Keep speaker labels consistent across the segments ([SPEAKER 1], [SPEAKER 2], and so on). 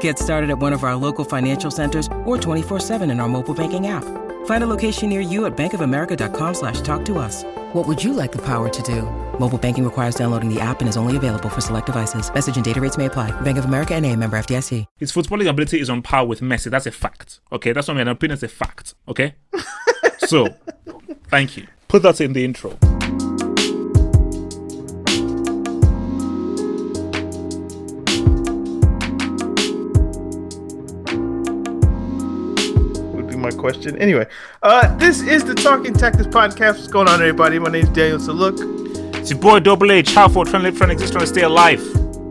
[SPEAKER 1] Get started at one of our local financial centers or 24-7 in our mobile banking app. Find a location near you at bankofamerica.com slash talk to us. What would you like the power to do? Mobile banking requires downloading the app and is only available for select devices. Message and data rates may apply. Bank of America and a member FDIC.
[SPEAKER 2] His footballing ability is on par with Messi. That's a fact. Okay, that's not my opinion. It's a fact. Okay. so, thank you. Put that in the intro.
[SPEAKER 3] My question. Anyway, uh, this is the Talking Tactics podcast. What's going on, everybody? My name is Daniel Saluk.
[SPEAKER 2] It's your boy Double H. How for trying to live, trying to exist, trying to stay alive.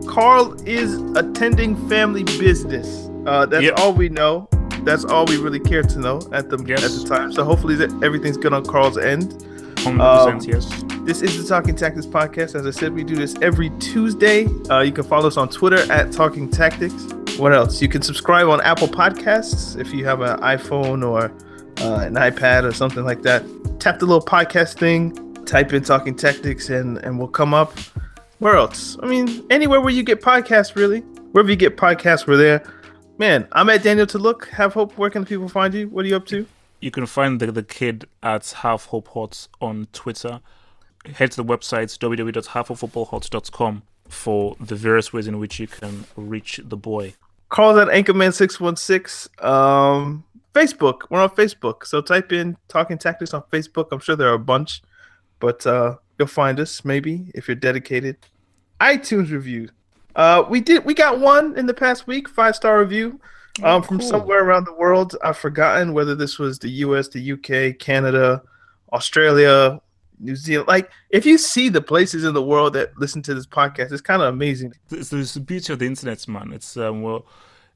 [SPEAKER 3] Carl is attending family business. Uh, that's
[SPEAKER 2] Yep.
[SPEAKER 3] all we know. That's all we really care to know at the
[SPEAKER 2] Yes.
[SPEAKER 3] at the time. So hopefully that everything's good on Carl's end.
[SPEAKER 2] 100%
[SPEAKER 3] Um,
[SPEAKER 2] yes.
[SPEAKER 3] This is the Talking Tactics podcast. As I said, we do this every Tuesday. Uh, you can follow us on Twitter at Talking Tactics. What else? You can subscribe on Apple Podcasts if you have an iPhone or uh, an iPad or something like that. Tap the little podcast thing, type in Talking Tactics, and and we'll come up. Where else? I mean, anywhere where you get podcasts, really. Wherever you get podcasts, we're there. Man, I'm at Daniel to look. Have hope. Where can people find you? What are you up to?
[SPEAKER 2] You can find the, the kid at Half Hope Hots on Twitter. Head to the website www.halfoffootballhots.com for the various ways in which you can reach the boy.
[SPEAKER 3] Carl's at Anchorman616. Um, Facebook. We're on Facebook. So type in Talking Tactics on Facebook. I'm sure there are a bunch, but uh, you'll find us maybe if you're dedicated. iTunes review. Uh, we did. We got one in the past week. Five star review. Um, from
[SPEAKER 2] cool.
[SPEAKER 3] somewhere around the world. I've forgotten whether this was the U.S., the U.K., Canada, Australia, New Zealand. Like, if you see the places in the world that listen to this podcast, it's kind of amazing.
[SPEAKER 2] It's, it's the beauty of the internet, man. It's um, well,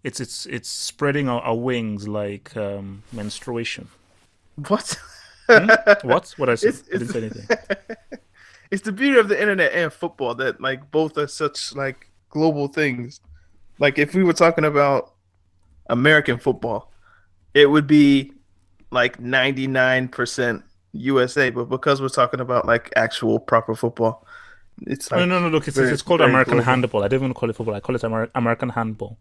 [SPEAKER 2] it's it's it's spreading our, our wings like um, menstruation.
[SPEAKER 3] What?
[SPEAKER 2] What? What I said?
[SPEAKER 3] It's-
[SPEAKER 2] I didn't say
[SPEAKER 3] it's-
[SPEAKER 2] anything.
[SPEAKER 3] it's the beauty of the internet and football that like both are such like global things. Like if we were talking about American football, it would be like 99% USA, but because we're talking about like actual proper football, it's like
[SPEAKER 2] no, no, no. Look, it's,
[SPEAKER 3] very-
[SPEAKER 2] it's called American
[SPEAKER 3] global.
[SPEAKER 2] handball. I don't even call it football. I call it Amer- American handball.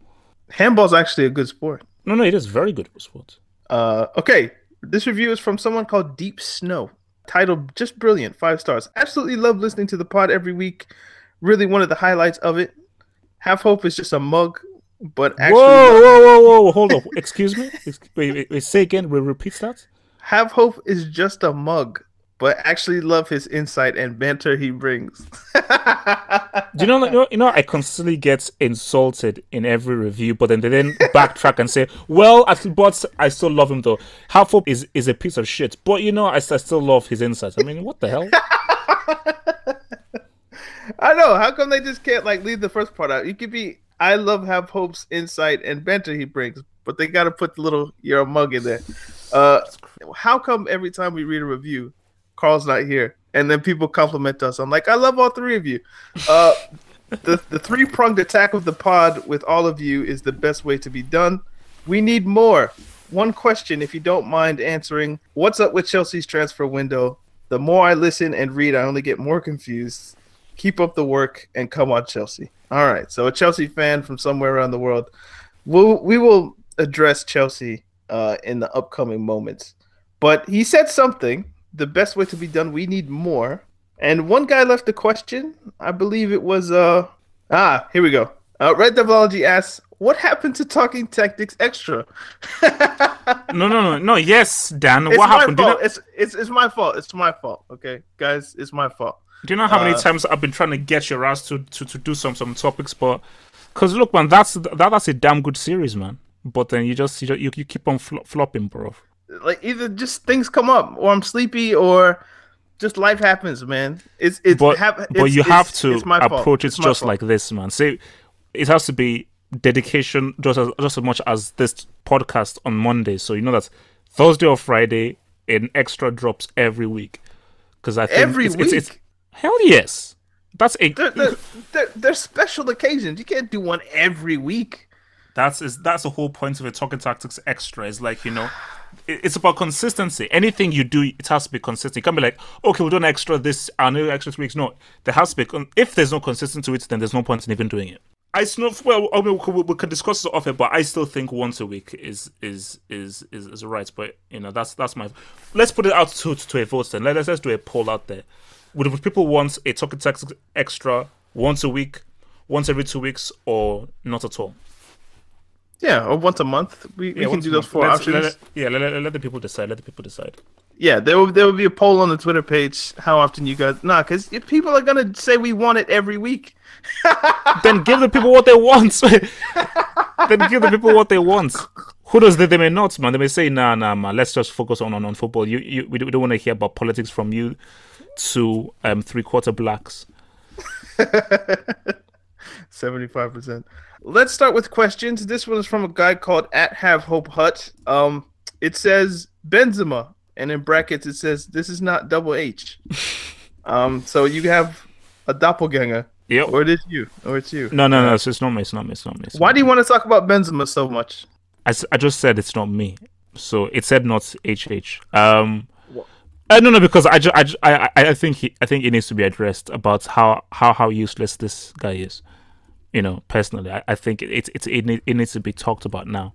[SPEAKER 3] handball's actually a good sport.
[SPEAKER 2] No, no, it is very good sport.
[SPEAKER 3] Uh, okay, this review is from someone called Deep Snow, titled "Just Brilliant," five stars. Absolutely love listening to the pod every week. Really one of the highlights of it. Half Hope is just a mug, but actually,
[SPEAKER 2] whoa, whoa, whoa, whoa! Hold up. Excuse me. Wait, wait, wait, say again. We repeat that.
[SPEAKER 3] Half Hope is just a mug, but actually love his insight and banter he brings.
[SPEAKER 2] Do you know, you know, you know, I constantly get insulted in every review, but then they then backtrack and say, "Well, I but I still love him though." Half Hope is is a piece of shit, but you know, I, I still love his insight." I mean, what the hell?
[SPEAKER 3] I know. How come they just can't like leave the first part out? You could be. I love Have Hope's insight and banter he brings, but they got to put the little you're a mug in there. Uh, how come every time we read a review, Carl's not here, and then people compliment us? I'm like, I love all three of you. Uh, the the three pronged attack of the pod with all of you is the best way to be done. We need more. One question, if you don't mind answering, what's up with Chelsea's transfer window? The more I listen and read, I only get more confused. Keep up the work and come on, Chelsea. All right. So, a Chelsea fan from somewhere around the world we'll, we will address Chelsea uh, in the upcoming moments. But he said something. The best way to be done. We need more. And one guy left a question. I believe it was uh ah here we go. Uh, Red Devilology asks, "What happened to Talking Tactics Extra?"
[SPEAKER 2] no, no, no, no. Yes, Dan.
[SPEAKER 3] It's
[SPEAKER 2] what happened? Do you,
[SPEAKER 3] fault.
[SPEAKER 2] know,
[SPEAKER 3] It's it's it's my fault. It's my fault. Okay, guys, it's my fault.
[SPEAKER 2] do you know how many
[SPEAKER 3] uh,
[SPEAKER 2] times I've been trying to get your ass to, to, to do some some topics, but because look, man, that's that, that's a damn good series, man. But then you just you you, keep on flo- flopping, bro.
[SPEAKER 3] Like either just things come up, or I'm sleepy, or just life happens, man. It's it's
[SPEAKER 2] but
[SPEAKER 3] hap-
[SPEAKER 2] but you
[SPEAKER 3] it's-
[SPEAKER 2] have to
[SPEAKER 3] it's my
[SPEAKER 2] approach it just
[SPEAKER 3] fault.
[SPEAKER 2] like this, man. See, it has to be dedication just as just as much as this podcast on Monday. So you know that Thursday or Friday an extra drops every week. Because I think
[SPEAKER 3] Every
[SPEAKER 2] it's, it's, it's
[SPEAKER 3] week?
[SPEAKER 2] hell yes. That's a
[SPEAKER 3] They're, they're, they're, they're special occasions. You can't do one every week.
[SPEAKER 2] That's is that's the whole point of a talking tactics extra. Is like you know, it- it's about consistency. Anything you do, it has to be consistent. You can't be like, okay, we'll do an extra this and no extra three weeks. No, there has to be. If there's no consistency to it, then there's no point in even doing it. I still well, I mean, we, could- discuss it off it, but I still think once a week is is is is, is right. But you know, that's that's my. Let's put it out to to a vote then. Let, us let's do a poll out there. Would, would people want a talking tactics extra once a week, once every two weeks, or not at all?
[SPEAKER 3] Yeah, or once a month. We, we can do those four options.
[SPEAKER 2] let- yeah, let, let, let the people decide. Let the people decide.
[SPEAKER 3] Yeah, there will there will be a poll on the Twitter page. How often you guys? Nah, because people are gonna say we want it every week.
[SPEAKER 2] then give the people what they want. then give the people what they want. Who does they, they may not, man. They may say, nah, nah, man. Let's just focus on on, on football. You, you, we don't, we don't want to hear about politics from you to um three quarter blacks.
[SPEAKER 3] Seventy-five percent. Let's start with questions. This one is from a guy called at Have Hope Hut. Um, it says Benzema, and in brackets it says this is not double H. um, so you have a doppelganger,
[SPEAKER 2] Yep.
[SPEAKER 3] or it is you, or it's you.
[SPEAKER 2] No, no, no. It's, it's not me. It's not me. It's not me. It's
[SPEAKER 3] Why
[SPEAKER 2] not
[SPEAKER 3] do you want to talk about Benzema so much?
[SPEAKER 2] i just said it's not me. So it said not HH. Um, uh, no, no, because I, ju- I, ju- I, I I think he, I think it needs to be addressed about how, how, how useless this guy is. You know, personally, I, I think it, it's it, it needs to be talked about now.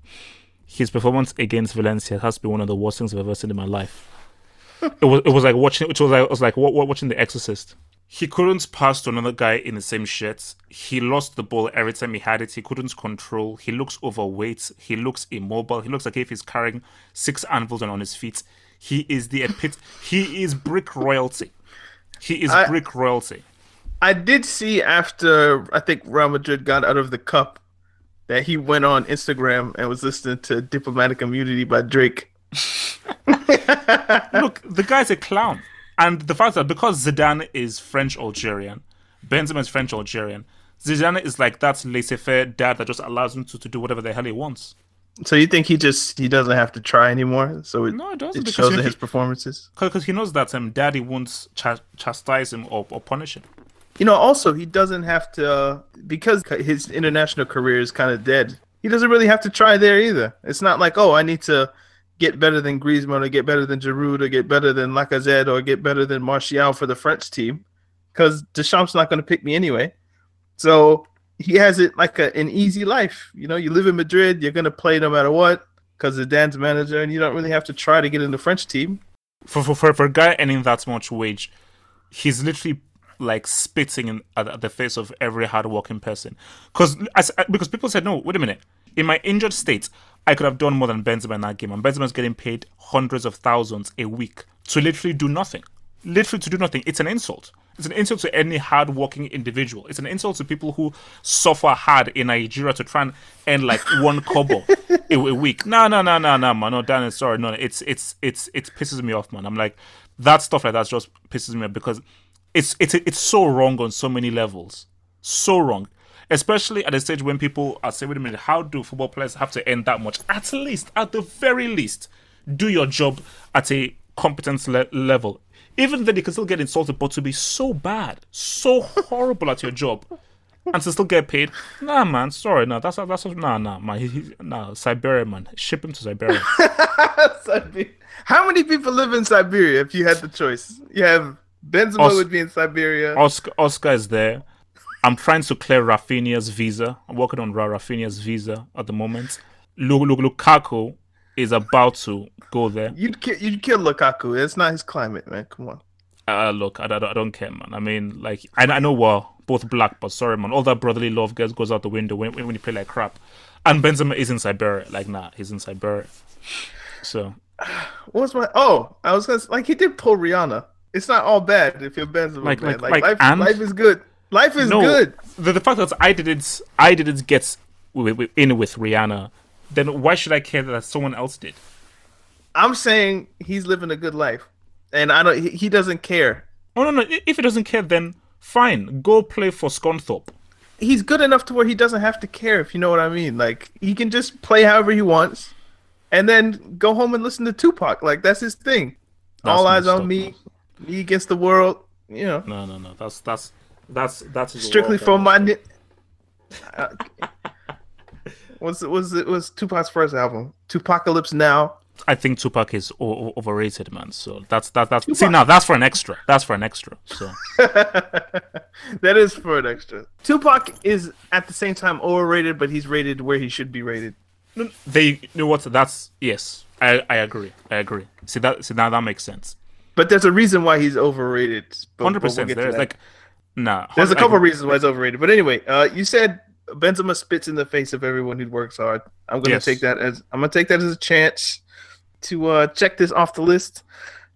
[SPEAKER 2] His performance against Valencia has been one of the worst things I've ever seen in my life. it was it was like watching it was like it was like wa- wa- watching The Exorcist. He couldn't pass to another guy in the same shirt. He lost the ball every time he had it. He couldn't control. He looks overweight. He looks immobile. He looks like if he's carrying six anvils on on his feet. He is the epit. He is brick royalty. He is
[SPEAKER 3] I-
[SPEAKER 2] brick royalty.
[SPEAKER 3] I did see after I think Real Madrid got out of the cup that he went on Instagram and was listening to Diplomatic Immunity by Drake.
[SPEAKER 2] Look, the guy's a clown. And the fact that because Zidane is French Algerian, Benzema is French Algerian, Zidane is like that laissez faire dad that just allows him to, to do whatever the hell he wants.
[SPEAKER 3] So you think he just he doesn't have to try anymore? So it,
[SPEAKER 2] No, it doesn't,
[SPEAKER 3] it
[SPEAKER 2] because
[SPEAKER 3] shows in his performances.
[SPEAKER 2] Because he knows that um, daddy won't ch- chastise him or, or punish him.
[SPEAKER 3] You know, also he doesn't have to uh, because his international career is kind of dead. He doesn't really have to try there either. It's not like oh, I need to get better than Griezmann or get better than Giroud or get better than Lacazette or get better than Martial for the French team because Deschamps not going to pick me anyway. So he has it like a, an easy life. You know, you live in Madrid, you're going to play no matter what because Zidane's manager, and you don't really have to try to get in the French team.
[SPEAKER 2] For, for, for, for a guy earning that much wage, he's literally like spitting in, at, the face of every hardworking person. Because uh, because people said, no, wait a minute. In my injured state, I could have done more than Benzema in that game. And Benzema's getting paid hundreds of thousands a week to literally do nothing. Literally to do nothing. It's an insult. It's an insult to any hardworking individual. It's an insult to people who suffer hard in Nigeria to try and earn like one kobo a, a week. No, no, no, no, no, man. No, Dan, sorry, no. It's it's it's it pisses me off, man. I'm like that stuff like that just pisses me off because it's it's it's so wrong on so many levels. So wrong. Especially at a stage when people are saying, wait a minute, how do football players have to earn that much? At least, at the very least, do your job at a competence le- level. Even then, you can still get insulted, but to be so bad, so horrible at your job, and to still get paid, nah, man, sorry, no, that's that's nah, nah, man, he, he, nah, Siberia, man, ship him to Siberia.
[SPEAKER 3] Siberia. How many people live in Siberia if you had the choice? You have Benzema
[SPEAKER 2] Os-
[SPEAKER 3] would be in Siberia.
[SPEAKER 2] Oscar, Oscar is there. I'm trying to clear Rafinha's visa. I'm working on Ra- Rafinha's visa at the moment. Lu- Lu- Lukaku is about to go there.
[SPEAKER 3] You'd kill, you'd kill Lukaku. It's not his climate, man. Come on.
[SPEAKER 2] Uh, look, I, I, I don't care, man. I mean, like, I, I know we're both black, but sorry, man. All that brotherly love goes goes out the window when, when you play like crap. And Benzema is in Siberia. Like, nah, he's in Siberia. So,
[SPEAKER 3] What was my? Oh, I was gonna like he did pull Rihanna. It's not all bad if you're
[SPEAKER 2] Like-
[SPEAKER 3] man.
[SPEAKER 2] like-
[SPEAKER 3] Like,
[SPEAKER 2] like,
[SPEAKER 3] life, life is good. Life is
[SPEAKER 2] no,
[SPEAKER 3] good.
[SPEAKER 2] The, the fact that I didn't, I didn't get in with Rihanna, then why should I care that someone else did?
[SPEAKER 3] I'm saying he's living a good life, and I don't. He, doesn't care.
[SPEAKER 2] Oh no, no. If he doesn't care, then fine. Go play for Scunthorpe.
[SPEAKER 3] He's good enough to where he doesn't have to care. If you know what I mean. Like he can just play however he wants, and then go home and listen to Tupac. Like that's his thing.
[SPEAKER 2] That's
[SPEAKER 3] all eyes on me, me against the world. You know,
[SPEAKER 2] No, no, no. That's that's that's that's
[SPEAKER 3] strictly for my. Ni- Uh, what's was it was Tupac's first album? 2Pacalypse Now.
[SPEAKER 2] I think Tupac is o- overrated, man. So that's that that's see now that's for an extra. That's for an extra. So
[SPEAKER 3] that is for an extra. Tupac is at the same time overrated, but he's rated where he should be rated.
[SPEAKER 2] they you know what? That's yes. I I agree. I agree. See that see now that makes sense.
[SPEAKER 3] But there's a reason why he's overrated.
[SPEAKER 2] Hundred
[SPEAKER 3] we'll
[SPEAKER 2] percent.
[SPEAKER 3] get
[SPEAKER 2] There's like nah.
[SPEAKER 3] there's a couple reasons why it's overrated. But anyway, uh, you said Benzema spits in the face of everyone who works hard. I'm gonna
[SPEAKER 2] Yes.
[SPEAKER 3] take that as I'm gonna take that as a chance to uh, check this off the list.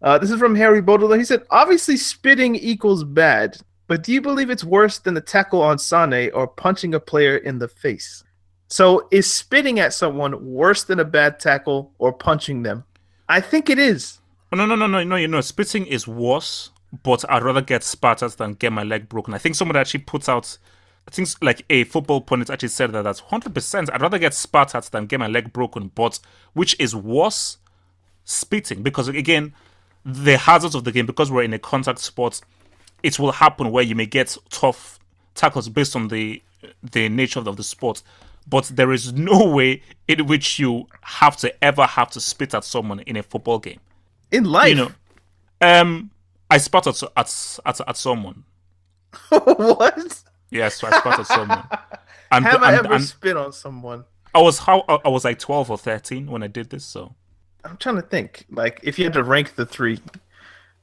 [SPEAKER 3] Uh, this is from Harry Baudelaire. He said, "Obviously, spitting equals bad, but do you believe it's worse than the tackle on Sane or punching a player in the face?" So, is spitting at someone worse than a bad tackle or punching them? I think it is.
[SPEAKER 2] Oh, no, no, no, no, no. You know, spitting is worse, but I'd rather get spat at than get my leg broken. I think someone actually puts out. I think like a football pundit actually said that that's hundred percent. I'd rather get spat at than get my leg broken. But which is worse, spitting because again, the hazards of the game because we're in a contact sport, it will happen where you may get tough tackles based on the the nature of the sport. But there is no way in which you have to ever have to spit at someone in a football game
[SPEAKER 3] In life,
[SPEAKER 2] you know, um, I spat at at at, at someone.
[SPEAKER 3] what?
[SPEAKER 2] Yes, I spat at someone. And,
[SPEAKER 3] Have I ever
[SPEAKER 2] and
[SPEAKER 3] spit on someone?
[SPEAKER 2] I was how I I was like twelve or thirteen when I did this. So
[SPEAKER 3] I'm trying to think. Like, if you had to rank the three,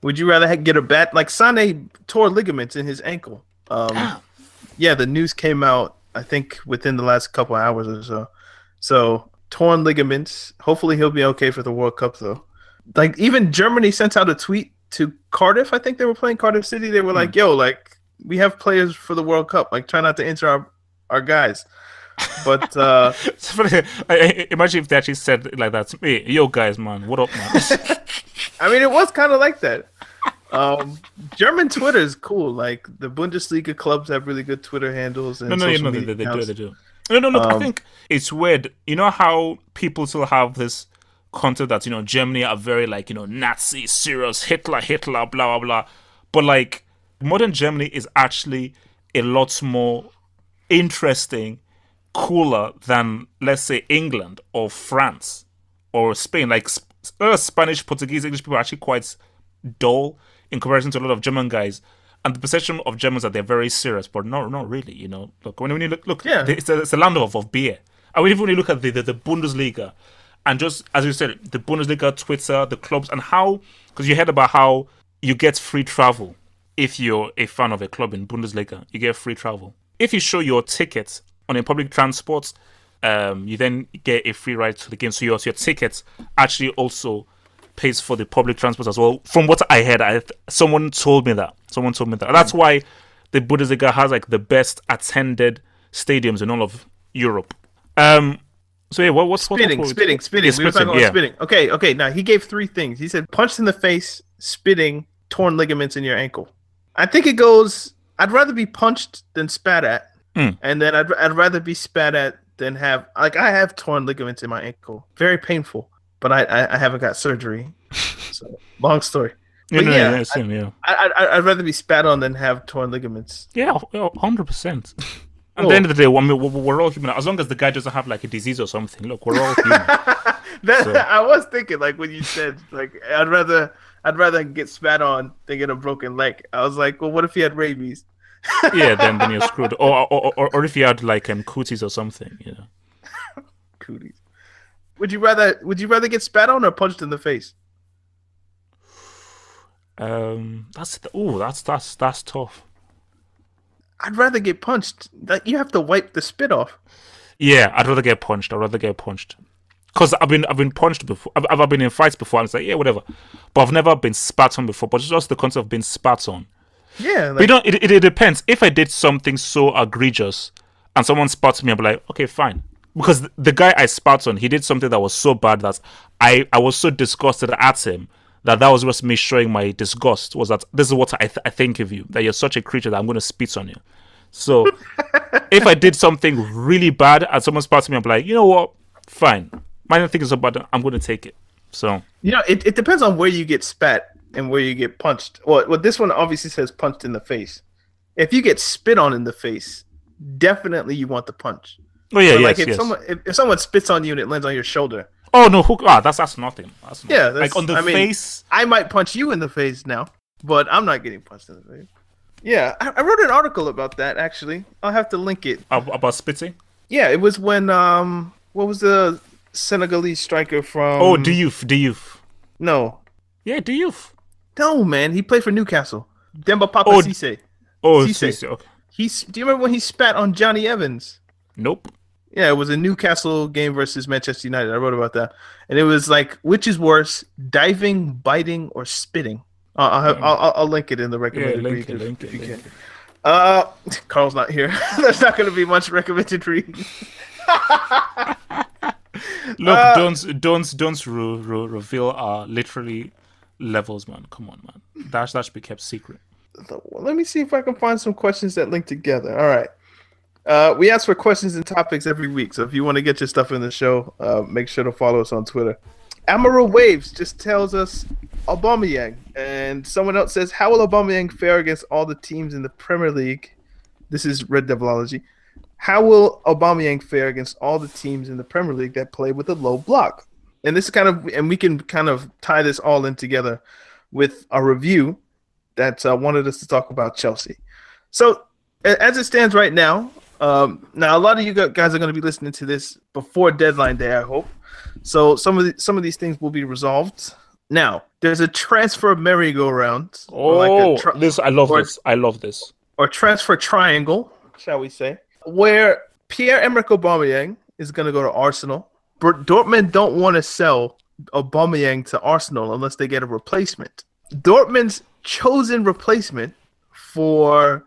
[SPEAKER 3] would you rather get a bat? Like, Sane tore ligaments in his ankle. Um, yeah, the news came out. I think within the last couple hours or so. So torn ligaments. Hopefully, he'll be okay for the World Cup, though. Like, even Germany sent out a tweet to Cardiff. I think they were playing Cardiff City. They were like, "Yo, like, we have players for the World Cup. Like, try not to injure our our guys." But uh,
[SPEAKER 2] It's funny. I, I- imagine if they actually said it like that. to me. yo, guys, man, what up, man?
[SPEAKER 3] I mean, it was kind of like that. Um, German Twitter is cool. Like the Bundesliga clubs have really good Twitter handles and
[SPEAKER 2] no, no, know, they, they, do, they do. No, no, I
[SPEAKER 3] Um,
[SPEAKER 2] think it's weird. You know how people still have this concept that you know Germany are very like you know Nazi, serious, Hitler, Hitler, blah blah blah. But like modern Germany is actually a lot more interesting, cooler than let's say England or France or Spain. Like uh, Spanish, Portuguese, English people are actually quite dull in comparison to a lot of German guys. And the perception of Germans that they're very serious, but no, not really. You know, look when, when you look, look,
[SPEAKER 3] Yeah.
[SPEAKER 2] it's, a, it's a land of, of beer. And even when you look at the, the, the Bundesliga, and just as you said, the Bundesliga, Twitter, the clubs, and how because you heard about how you get free travel if you're a fan of a club in Bundesliga, you get free travel. If you show your ticket on a public transport, um, you then get a free ride to the game. So your your ticket actually also pays for the public transport as well. From what I heard, I someone told me that. Someone told me that. That's why the Bundesliga has like the best attended stadiums in all of Europe. Um. So yeah, what, what's what-
[SPEAKER 3] Spitting,
[SPEAKER 2] what-
[SPEAKER 3] spitting, spitting.
[SPEAKER 2] Yeah,
[SPEAKER 3] we were talking about
[SPEAKER 2] yeah.
[SPEAKER 3] spitting. Okay, okay. Now he gave three things. He said punched in the face, spitting, torn ligaments in your ankle. I think it goes. I'd rather be punched than spat at,
[SPEAKER 2] Mm.
[SPEAKER 3] and then I'd I'd rather be spat at than have like I have torn ligaments in my ankle. Very painful, but I I, I haven't got surgery. so long story.
[SPEAKER 2] Yeah,
[SPEAKER 3] But
[SPEAKER 2] no,
[SPEAKER 3] yeah,
[SPEAKER 2] yeah, same, yeah.
[SPEAKER 3] I, I I'd rather be spat on than have torn ligaments.
[SPEAKER 2] Yeah, hundred percent. At
[SPEAKER 3] Oh.
[SPEAKER 2] the end of the day, I mean, we're, we're all human. As long as the guy doesn't have like a disease or something, look, we're all human.
[SPEAKER 3] That
[SPEAKER 2] So-
[SPEAKER 3] I was thinking like when you said like I'd rather I'd rather get spat on than get a broken leg. I was like, well, what if he had rabies?
[SPEAKER 2] yeah, then then you're screwed. Or or, or, or if you had like um, cooties or something, you know.
[SPEAKER 3] Cooties. Would you rather would you rather get spat on or punched in the face?
[SPEAKER 2] Um, that's oh, that's that's that's tough.
[SPEAKER 3] I'd rather get punched. Like you have to wipe the spit off.
[SPEAKER 2] Yeah, I'd rather get punched. I'd rather get punched. Cause I've been I've been punched before. I've, I've been in fights before. And it's like yeah, whatever. But I've never been spat on before. But it's just the concept of being spat on.
[SPEAKER 3] Yeah,
[SPEAKER 2] But you know, it, it, it depends. If I did something so egregious and someone spat on me, I'd be like, okay, fine. Because the, the guy I spat on, he did something that was so bad that I, I was so disgusted at him that that was just me showing my disgust. Was that this is what I, th- I think of you, that you're such a creature that I'm going to spit on you. So if I did something really bad and someone spat on me, be like, you know what? Fine. Minor thing is so bad, I'm going to take it. So
[SPEAKER 3] You know, it, it depends on where you get spat and where you get punched. Well, well, this one obviously says punched in the face. If you get spit on in the face, definitely you want the punch.
[SPEAKER 2] oh yeah, yes,
[SPEAKER 3] like if
[SPEAKER 2] yes.
[SPEAKER 3] someone if, if someone spits on you and it lands on your shoulder,
[SPEAKER 2] Oh no, hook. Ah, that's that's nothing. That's nothing.
[SPEAKER 3] yeah, that's,
[SPEAKER 2] like on the
[SPEAKER 3] I mean,
[SPEAKER 2] face.
[SPEAKER 3] I might punch you in the face now, but I'm not getting punched in the face. Yeah, I, I wrote an article about that actually. I'll have to link it.
[SPEAKER 2] Ab- about spitting.
[SPEAKER 3] Yeah, it was when um, what was the Senegalese striker from?
[SPEAKER 2] oh, Diouf, Diouf.
[SPEAKER 3] no,
[SPEAKER 2] Yeah, Diouf.
[SPEAKER 3] no, man, he played for Newcastle. Demba Papa
[SPEAKER 2] Oh,
[SPEAKER 3] Cisse.
[SPEAKER 2] Oh,
[SPEAKER 3] Cisse.
[SPEAKER 2] Cisse, okay.
[SPEAKER 3] He's. Do you remember when he spat on Jonny Evans?
[SPEAKER 2] Nope.
[SPEAKER 3] Yeah, it was a Newcastle game versus Manchester United. I wrote about that, and it was like, which is worse, diving, biting, or spitting? Uh, I'll, have, I'll, I'll- I'll link it in the recommended
[SPEAKER 2] link
[SPEAKER 3] read
[SPEAKER 2] it,
[SPEAKER 3] if,
[SPEAKER 2] link
[SPEAKER 3] if
[SPEAKER 2] it,
[SPEAKER 3] you
[SPEAKER 2] link
[SPEAKER 3] can. Uh, Carl's not here. There's not going to be much recommended read.
[SPEAKER 2] Look,
[SPEAKER 3] Uh,
[SPEAKER 2] don't don't don't re- re- reveal our literally levels, man. Come on, man. That that should be kept secret.
[SPEAKER 3] Let me see if I can find some questions that link together. All right. Uh, we ask for questions and topics every week, so if you want to get your stuff in the show, uh, make sure to follow us on Twitter. Amaral Waves just tells us Aubameyang, and someone else says, "How will Aubameyang fare against all the teams in the Premier League?" This is Red Devilology. How will Aubameyang fare against all the teams in the Premier League that play with a low block? And this is kind of, and we can kind of tie this all in together with a review that uh, wanted us to talk about Chelsea. So, as it stands right now, um, now a lot of you guys are going to be listening to this before deadline day, I hope. So some of the, some of these things will be resolved. Now, there's a transfer merry-go-round, or like
[SPEAKER 2] Oh,
[SPEAKER 3] a tri-
[SPEAKER 2] this I love
[SPEAKER 3] or-
[SPEAKER 2] this. I love this.
[SPEAKER 3] or transfer triangle, shall we say, where Pierre-Emerick Aubameyang is going to go to Arsenal. But Dortmund don't want to sell Aubameyang to Arsenal unless they get a replacement. Dortmund's chosen replacement for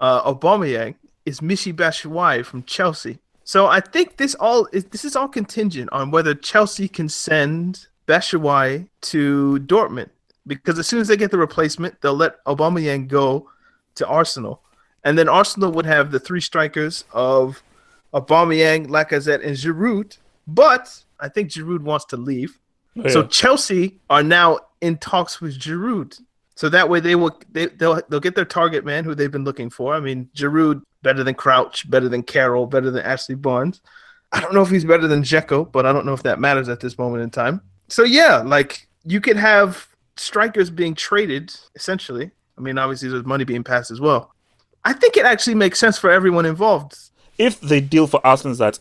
[SPEAKER 3] uh, Aubameyang is Michy Batshuayi from Chelsea. So I think this all is this is all contingent on whether Chelsea can send Batshuayi to Dortmund because as soon as they get the replacement, they'll let Aubameyang go to Arsenal, and then Arsenal would have the three strikers of Aubameyang, Lacazette, and Giroud. But I think Giroud wants to leave,
[SPEAKER 2] Oh,
[SPEAKER 3] so. Chelsea are now in talks with Giroud. So that way they will they, they'll they'll get their target man who they've been looking for. I mean, Giroud better than Crouch, better than Carroll, better than Ashley Barnes. I don't know if he's better than Dzeko, but I don't know if that matters at this moment in time. So yeah, like you could have strikers being traded essentially. I mean, obviously there's money being passed as well. I think it actually makes sense for everyone involved.
[SPEAKER 2] if the deal for Arsenal is that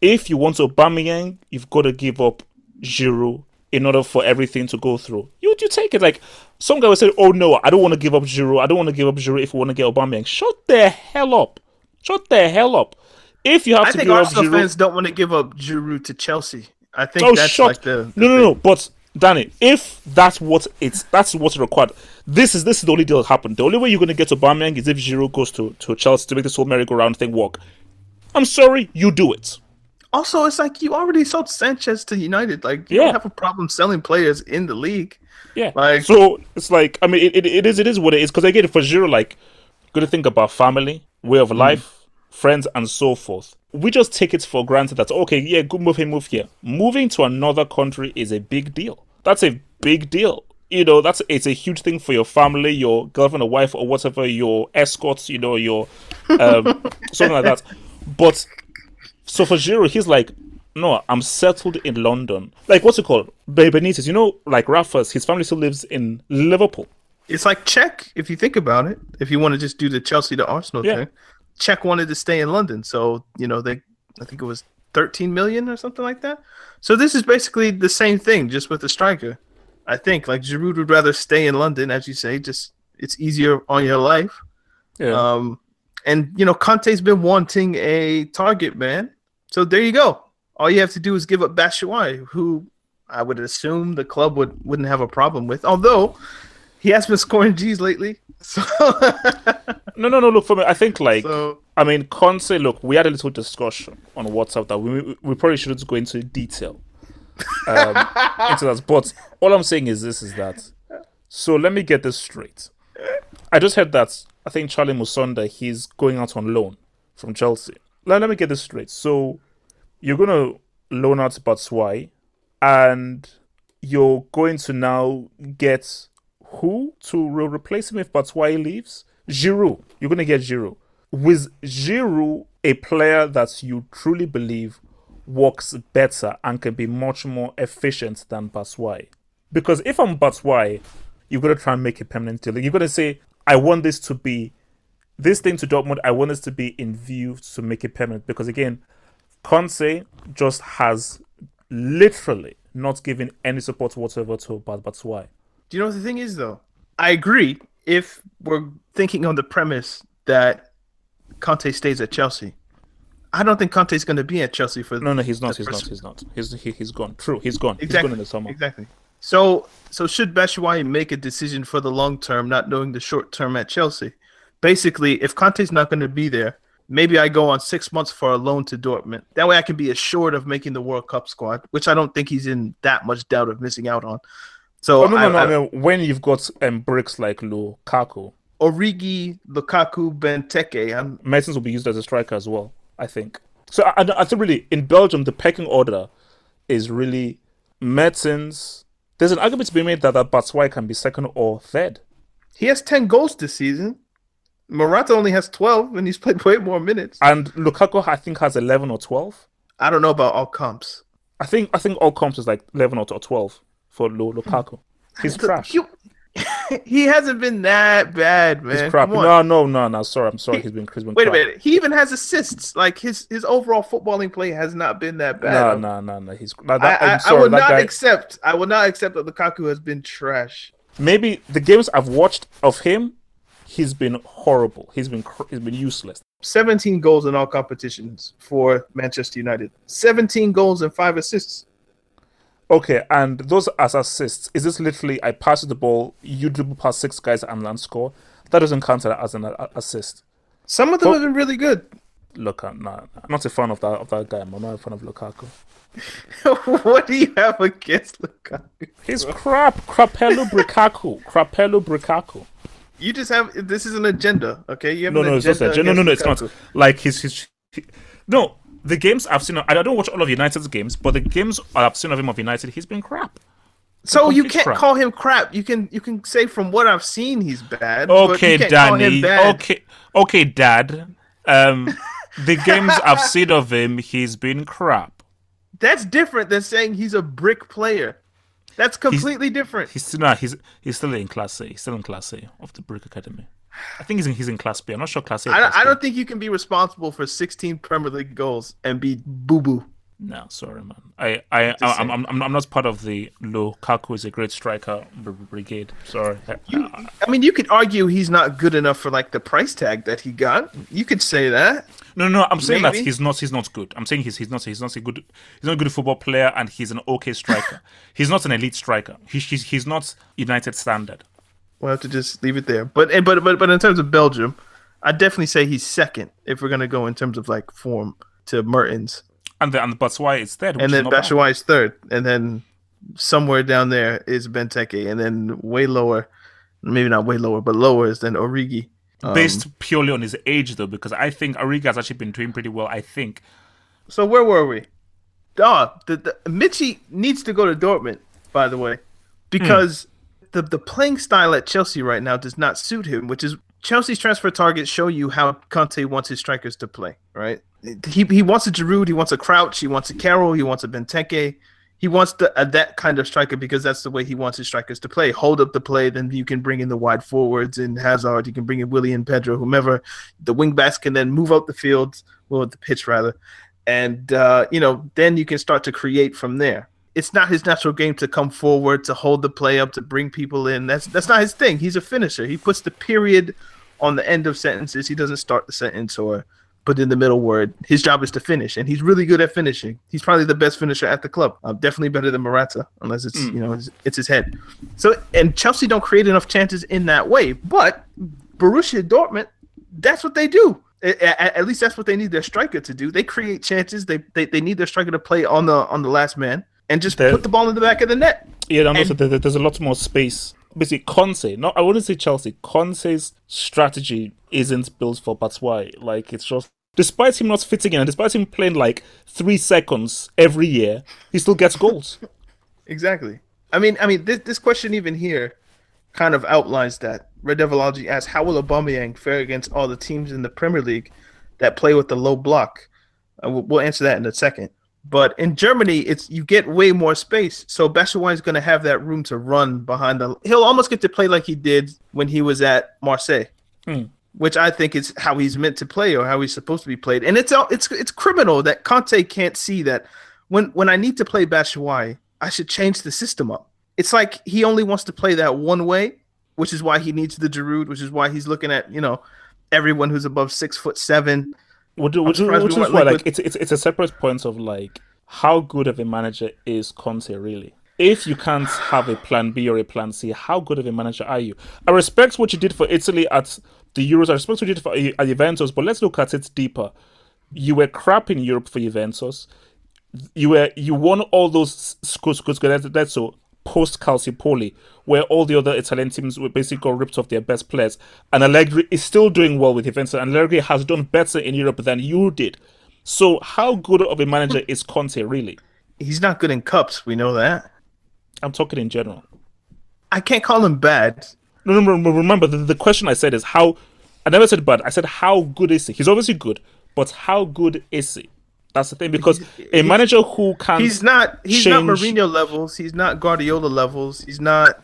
[SPEAKER 2] if you want Aubameyang, you've got to give up Giroud in order for everything to go through. You you take it like some guy would say, "Oh no, I don't want to give up Giroud. I don't want to give up Giroud if we want to get Aubameyang." Shut the hell up! Shut the hell up! If you have
[SPEAKER 3] I
[SPEAKER 2] to give up
[SPEAKER 3] Arsenal
[SPEAKER 2] Giroud,
[SPEAKER 3] fans don't want to give up Giroud to Chelsea. I think
[SPEAKER 2] oh
[SPEAKER 3] that's
[SPEAKER 2] shut!
[SPEAKER 3] like the, the
[SPEAKER 2] no, no,
[SPEAKER 3] thing.
[SPEAKER 2] no. But Danny, if that's what it's that's what's required. This is this is the only deal that happened. The only way you're going to get Aubameyang is if Giroud goes to to Chelsea to make this whole merry-go-round thing work. I'm sorry, you do it.
[SPEAKER 3] Also, it's like you already sold Sanchez to United. Like you
[SPEAKER 2] Yeah.
[SPEAKER 3] don't have a problem selling players in the league.
[SPEAKER 2] Yeah.
[SPEAKER 3] Like-
[SPEAKER 2] so it's like I mean it, it, it is it is what it is because I get it for Giroud like got to think about family, way of life, friends, and so forth. We just take it for granted that okay, yeah, good move here, move here. Moving to another country is a big deal. That's a big deal. You know, that's it's a huge thing for your family, your girlfriend or wife or whatever, your escorts, you know, your um, something like that. But so for Giroud, he's like, no, I'm settled in London. Like, what's it called? Be- Benitez. You know, like Rafa's, his family still lives in Liverpool.
[SPEAKER 3] It's like Cech, if you think about it. If you want to just do the Chelsea to Arsenal
[SPEAKER 2] Yeah.
[SPEAKER 3] thing, Cech wanted to stay in London, so you know they, I think it was 13 million or something like that. So this is basically the same thing, just with the striker. I think like Giroud would rather stay in London, as you say, just it's easier on your life.
[SPEAKER 2] Yeah.
[SPEAKER 3] Um, and you know Conte's been wanting a target man, so there you go. All you have to do is give up Batshuayi, who I would assume the club would wouldn't have a problem with, although he has been scoring G's lately. So,
[SPEAKER 2] no, no, no. Look for me. I think like
[SPEAKER 3] so
[SPEAKER 2] I mean, Conte. Look, we had a little discussion on WhatsApp that we we probably shouldn't go into detail um, into that. But all I'm saying is this: is that so? Let me get this straight. I just heard that I think Charlie Musonda he's going out on loan from Chelsea. Let, let me get this straight. So you're gonna loan out Batshuayi, and you're going to now get who to re- replace him if Batshuayi leaves? Giroud. You're gonna get Giroud. With Giroud, a player that you truly believe works better and can be much more efficient than Batshuayi. Because if I'm Batshuayi, you've got to try and make a permanent deal. You've got to say, I want this to be this thing to Dortmund. I want this to be in view to make it permanent. Because again, Conte just has literally not given any support whatsoever to Bat Batshuayi.
[SPEAKER 3] do you know what the thing is though? I agree if we're thinking on the premise that Conte stays at Chelsea. I don't think Conte's going to be at Chelsea for
[SPEAKER 2] No, no, he's not. He's not. He's not. He's he, he's gone. True, he's gone. He's
[SPEAKER 3] Exactly.
[SPEAKER 2] gone in the summer.
[SPEAKER 3] Exactly. So so should Batshuayi make a decision for the long term, not knowing the short term at Chelsea? Basically, if Conte's not going to be there, maybe I go on six months for a loan to Dortmund. That way, I can be assured of making the World Cup squad, which I don't think he's in that much doubt of missing out on. So
[SPEAKER 2] Oh no, no,
[SPEAKER 3] I,
[SPEAKER 2] no. I,
[SPEAKER 3] I-
[SPEAKER 2] mean, when you've got um, bricks like Lukaku,
[SPEAKER 3] Origi, Lukaku, Benteke. I'm
[SPEAKER 2] Mertens will be used as a striker as well. I think. So I, I, I think really in Belgium the pecking order is really Mertens. There's an argument to be made that that Batshuayi can be second or third.
[SPEAKER 3] he has ten goals this season. Morata only has twelve, and he's played way more minutes.
[SPEAKER 2] And Lukaku, I think, has 11 or 12.
[SPEAKER 3] I don't know about all comps.
[SPEAKER 2] I think I think all comps is like 11 or 12 for Lu- Lukaku. He's trash.
[SPEAKER 3] You- he hasn't been that bad, man.
[SPEAKER 2] He's crap. No, no, no, no. Sorry, I'm sorry. He's been, he's been
[SPEAKER 3] Wait a minute. He even has assists. Like his his overall footballing play has not been that bad.
[SPEAKER 2] no, no, no. No. He's that,
[SPEAKER 3] I,
[SPEAKER 2] that,
[SPEAKER 3] I,
[SPEAKER 2] I'm
[SPEAKER 3] I will not
[SPEAKER 2] guy,
[SPEAKER 3] accept. I will not accept that Lukaku has been trash.
[SPEAKER 2] maybe the games I've watched of him, he's been horrible. He's been cr- he's been useless.
[SPEAKER 3] 17 goals in all competitions for Manchester United. 17 goals and five assists.
[SPEAKER 2] Okay, and those as assists, is this literally I pass the ball, you dribble past six guys and land score? That doesn't count as an assist.
[SPEAKER 3] Some of them
[SPEAKER 2] Well-
[SPEAKER 3] have been really good.
[SPEAKER 2] Look, nah, nah, I'm not a fan of that of that guy. I'm not a fan of Lukaku.
[SPEAKER 3] what do you have against Lukaku?
[SPEAKER 2] He's crap. Crapello Brikaku. Crapello Brikaku.
[SPEAKER 3] You just have this is an agenda, okay? You have
[SPEAKER 2] No, no, it's not.
[SPEAKER 3] agenda.
[SPEAKER 2] No, no, no, it's not. Like his, his, he- no. The games I've seen, I don't watch all of United's games, but the games I've seen of him of United, he's been crap.
[SPEAKER 3] So you can't
[SPEAKER 2] crap.
[SPEAKER 3] call him crap. You can you can say from what I've seen he's bad.
[SPEAKER 2] Okay,
[SPEAKER 3] you can't call him
[SPEAKER 2] Danny.
[SPEAKER 3] bad.
[SPEAKER 2] Okay, okay, Dad. Um, the games I've seen of him, he's been crap.
[SPEAKER 3] That's different than saying he's a brick player. That's completely different.
[SPEAKER 2] He's still not. He's he's still in class A. He's still in class A of the Brick Academy. I think he's in he's in class B. I'm not sure class A.
[SPEAKER 3] I,
[SPEAKER 2] class
[SPEAKER 3] don't think you can be responsible for 16 Premier League goals and be boo boo.
[SPEAKER 2] No, sorry, man. I I I'm, I'm I'm I'm not part of the Lukaku is a great striker brigade. Sorry. I- I-
[SPEAKER 3] I mean, you could argue he's not good enough for like the price tag that he got. You could say that.
[SPEAKER 2] No, no, I'm saying that he's not. He's not good. I'm saying he's he's not. He's not a good. He's not a good football player, and he's an okay striker. he's not an elite striker. He's he's, he's not United standard.
[SPEAKER 3] We'll have to just leave it there. But eh, but but but in terms of Belgium, I definitely say he's second if we're gonna go in terms of like form to Mertens,
[SPEAKER 2] And the, and why it's third.
[SPEAKER 3] and then. Batshuayi is third, and then somewhere down there is Benteke, and then way lower, maybe not way lower, but lower is then Origi. Um,
[SPEAKER 2] based purely on his age, though, because I think Origi has actually been doing pretty well. I think.
[SPEAKER 3] So where were we? Oh, the, the Michy needs to go to Dortmund, by the way, because the the playing style at Chelsea right now does not suit him. Which is Chelsea's transfer targets show you how Conte wants his strikers to play. Right? He he wants a Giroud, he wants a Crouch, he wants a Carroll, he wants a Benteke, he wants to uh, that kind of striker because that's the way he wants his strikers to play. Hold up the play, then you can bring in the wide forwards and Hazard. You can bring in Willian Pedro, whomever. The wingbacks can then move up the field, well, the pitch rather, and uh, you know then you can start to create from there. It's not his natural game to come forward to hold the play up to bring people in. That's that's not his thing. He's a finisher. He puts the period on the end of sentences. He doesn't start the sentence or put in the middle word. His job is to finish, and he's really good at finishing. He's probably the best finisher at the club. Uh, definitely better than Morata, unless it's mm. you know it's, it's, his head. So and Chelsea don't create enough chances in that way, but Borussia Dortmund, that's what they do. At, at, least that's what they need their striker to do. They create chances. They, they they need their striker to play on the on the last man and just put the ball in the back of the net.
[SPEAKER 2] Yeah, and, also there's a lot more space basically Conte, not I wouldn't say Chelsea. Conte's strategy isn't built for Batshuayi. Like it's just despite him not fitting in and despite him playing like three seconds every year, he still gets goals.
[SPEAKER 3] exactly. I mean, I mean, this this question even here kind of outlines that. Red Devilology asks, "How will Aubameyang fare against all the teams in the Premier League that play with the low block?" Uh, we'll, we'll answer that in a second. But in Germany, it's you get way more space. So Batshuayi is going to have that room to run behind the. He'll almost get to play like he did when he was at Marseille. Hmm which I think is how he's meant to play or how he's supposed to be played. And it's it's it's criminal that Conte can't see that when when I need to play Batshuayi, I should change the system up. It's like he only wants to play that one way, which is why he needs the Giroud, which is why he's looking at you know everyone who's above six foot seven.
[SPEAKER 2] Which, which, which is why like, it's, it's it's a separate point of like how good of a manager is Conte really if you can't have a plan B or a plan C, how good of a manager are you? I respect what you did for Italy at the Euros. I respect what you did for uh, at Juventus, but let's look at it deeper. You were crap in Europe for Juventus. You were you won all those scores that's so post Calciopoli, where all the other Italian teams were basically got ripped off their best players. And Allegri is still doing well with Juventus, and Allegri has done better in Europe than you did. So how good of a manager is Conte really?
[SPEAKER 3] He's not good in cups, we know that.
[SPEAKER 2] I'm talking in general.
[SPEAKER 3] I can't call him bad.
[SPEAKER 2] No, no, no remember the, the question I said is how. I never said bad. I said how good is he? He's obviously good, but how good is he? That's the thing because he's, a manager who can
[SPEAKER 3] he's not he's change... not Mourinho levels. He's not Guardiola levels. He's not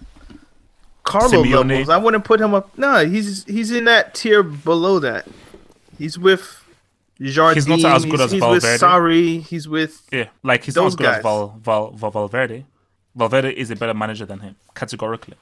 [SPEAKER 3] Carlo Simeone. levels. I wouldn't put him up. No, he's he's in that tier below that. He's with. He's not as good he's, as he's Valverde. With Sarri. He's with
[SPEAKER 2] yeah, like he's not as good guys. as Val, Val, Val, Valverde. Valverde is a better manager than him, categorically.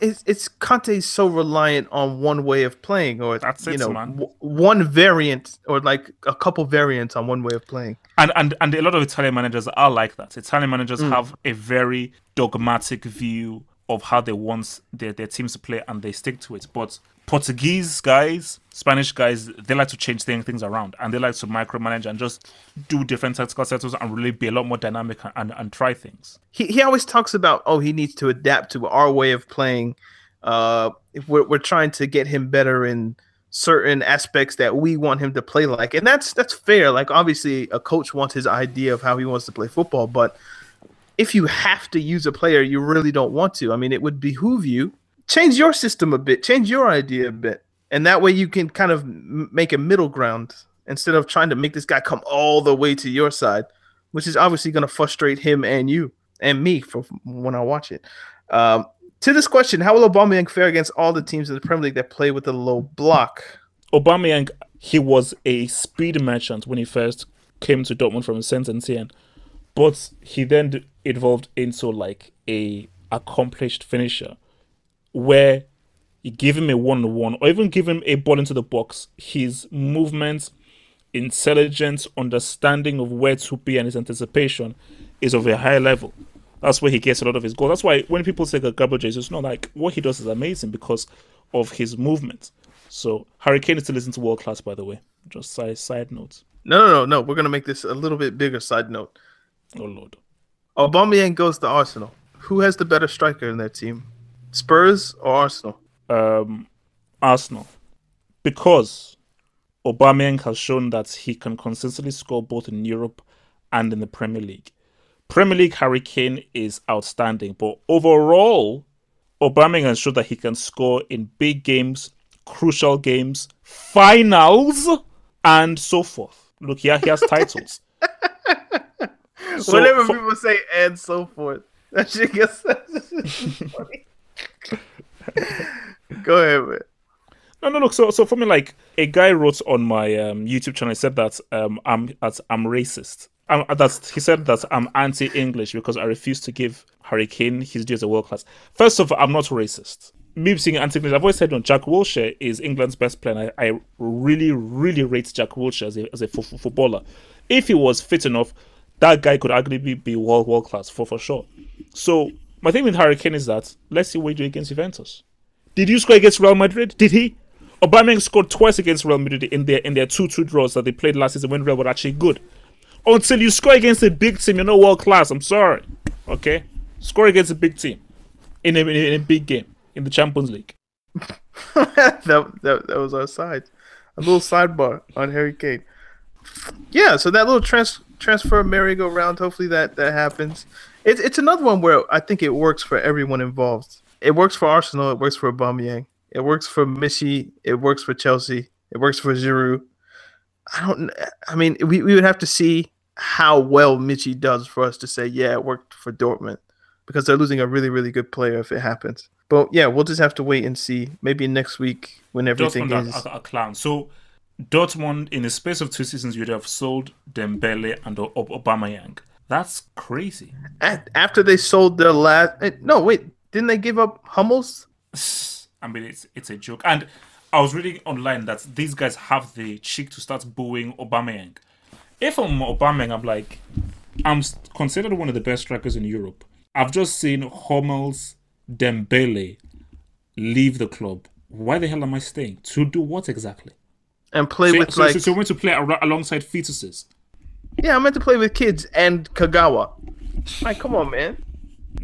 [SPEAKER 3] It's, it's Conte's so reliant on one way of playing, or That's you it, know, w- one variant, or like a couple variants on one way of playing.
[SPEAKER 2] And and and a lot of Italian managers are like that. Italian managers mm. have a very dogmatic view of how they want their, their teams to play, and they stick to it. But Portuguese guys, Spanish guys, they like to change things around and they like to micromanage and just do different tactical setups and really be a lot more dynamic and, and try things.
[SPEAKER 3] He, he always talks about, oh, he needs to adapt to our way of playing. Uh, if we're, we're trying to get him better in certain aspects that we want him to play like. And that's that's fair. Like obviously a coach wants his idea of how he wants to play football, but if you have to use a player you really don't want to, I mean, it would behoove you change your system a bit, change your idea a bit, and that way you can kind of make a middle ground instead of trying to make this guy come all the way to your side, which is obviously going to frustrate him and you and me for when I watch it. Um, to this question, how will Aubameyang fare against all the teams in the Premier League that play with a low block?
[SPEAKER 2] Aubameyang, he was a speed merchant when he first came to Dortmund from Saint Etienne, but he then evolved into like a accomplished finisher where you give him a one on one or even give him a ball into the box, his movement, intelligence, understanding of where to be, and his anticipation is of a high level. That's where he gets a lot of his goals. That's why when people say that Gabriel Jesus, not like what he does is amazing because of his movement. So Harry Kane is to listen to world class, by the way. Just side side notes.
[SPEAKER 3] No, no, no, no. We're gonna make this a little bit bigger side note.
[SPEAKER 2] Oh lord.
[SPEAKER 3] Aubameyang goes to Arsenal. Who has the better striker in their team? Spurs or Arsenal?
[SPEAKER 2] Um, Arsenal, because Aubameyang has shown that he can consistently score both in Europe and in the Premier League. Premier League Harry Kane is outstanding, but overall, Aubameyang has shown that he can score in big games, crucial games, finals, and so forth. Look, here he has titles. So,
[SPEAKER 3] Whenever
[SPEAKER 2] for-
[SPEAKER 3] people say and so forth, that shit gets funny. Go ahead, man.
[SPEAKER 2] No, no, look. So, so for me, like a guy wrote on my um, YouTube channel, he said that um, I'm that I'm racist. Um, that's he said that I'm anti-English because I refuse to give Hurricane his due as a world class. First of all, I'm not racist. Me being anti-English, I've always said, no, Jack Wilshere is England's best player. I, I really, really rate Jack Wilshere as a as a fo- fo- footballer. If he was fit enough, that guy could arguably be world world class for for sure. So my thing with Hurricane is that let's see what you do against Juventus. Did you score against Real Madrid? Did he? Aubameyang scored twice against Real Madrid in their in their two two draws that they played last season when Real were actually good. Until you score against a big team, you're not world class. I'm sorry. Okay, score against a big team in a, in a, in a big game in the Champions League.
[SPEAKER 3] that, that that was our side. A little sidebar on Harry Kane. Yeah, so that little trans, transfer merry-go-round. Hopefully that that happens. It's it's another one where I think it works for everyone involved. It works for Arsenal. It works for Aubameyang. It works for Michy. It works for Chelsea. It works for Giroud. I don't. I mean, we, we would have to see how well Michy does for us to say, yeah, it worked for Dortmund because they're losing a really, really good player if it happens. But yeah, we'll just have to wait and see. Maybe next week when everything
[SPEAKER 2] Dortmund
[SPEAKER 3] is.
[SPEAKER 2] are clown. So Dortmund, in the space of two seasons, you'd have sold Dembele and Aubameyang. That's crazy.
[SPEAKER 3] At, after they sold their last. eh, No, wait. Didn't they give up Hummels?
[SPEAKER 2] I mean, it's it's a joke. And I was reading online that these guys have the cheek to start booing Aubameyang. If I'm Aubameyang, I'm like, I'm considered one of the best strikers in Europe. I've just seen Hummels, Dembele leave the club. Why the hell am I staying? To do what exactly?
[SPEAKER 3] And play
[SPEAKER 2] So,
[SPEAKER 3] with
[SPEAKER 2] so,
[SPEAKER 3] like.
[SPEAKER 2] so, so you want to play alongside fetuses?
[SPEAKER 3] Yeah, I'm meant to play with kids and Kagawa. Like, come on, man.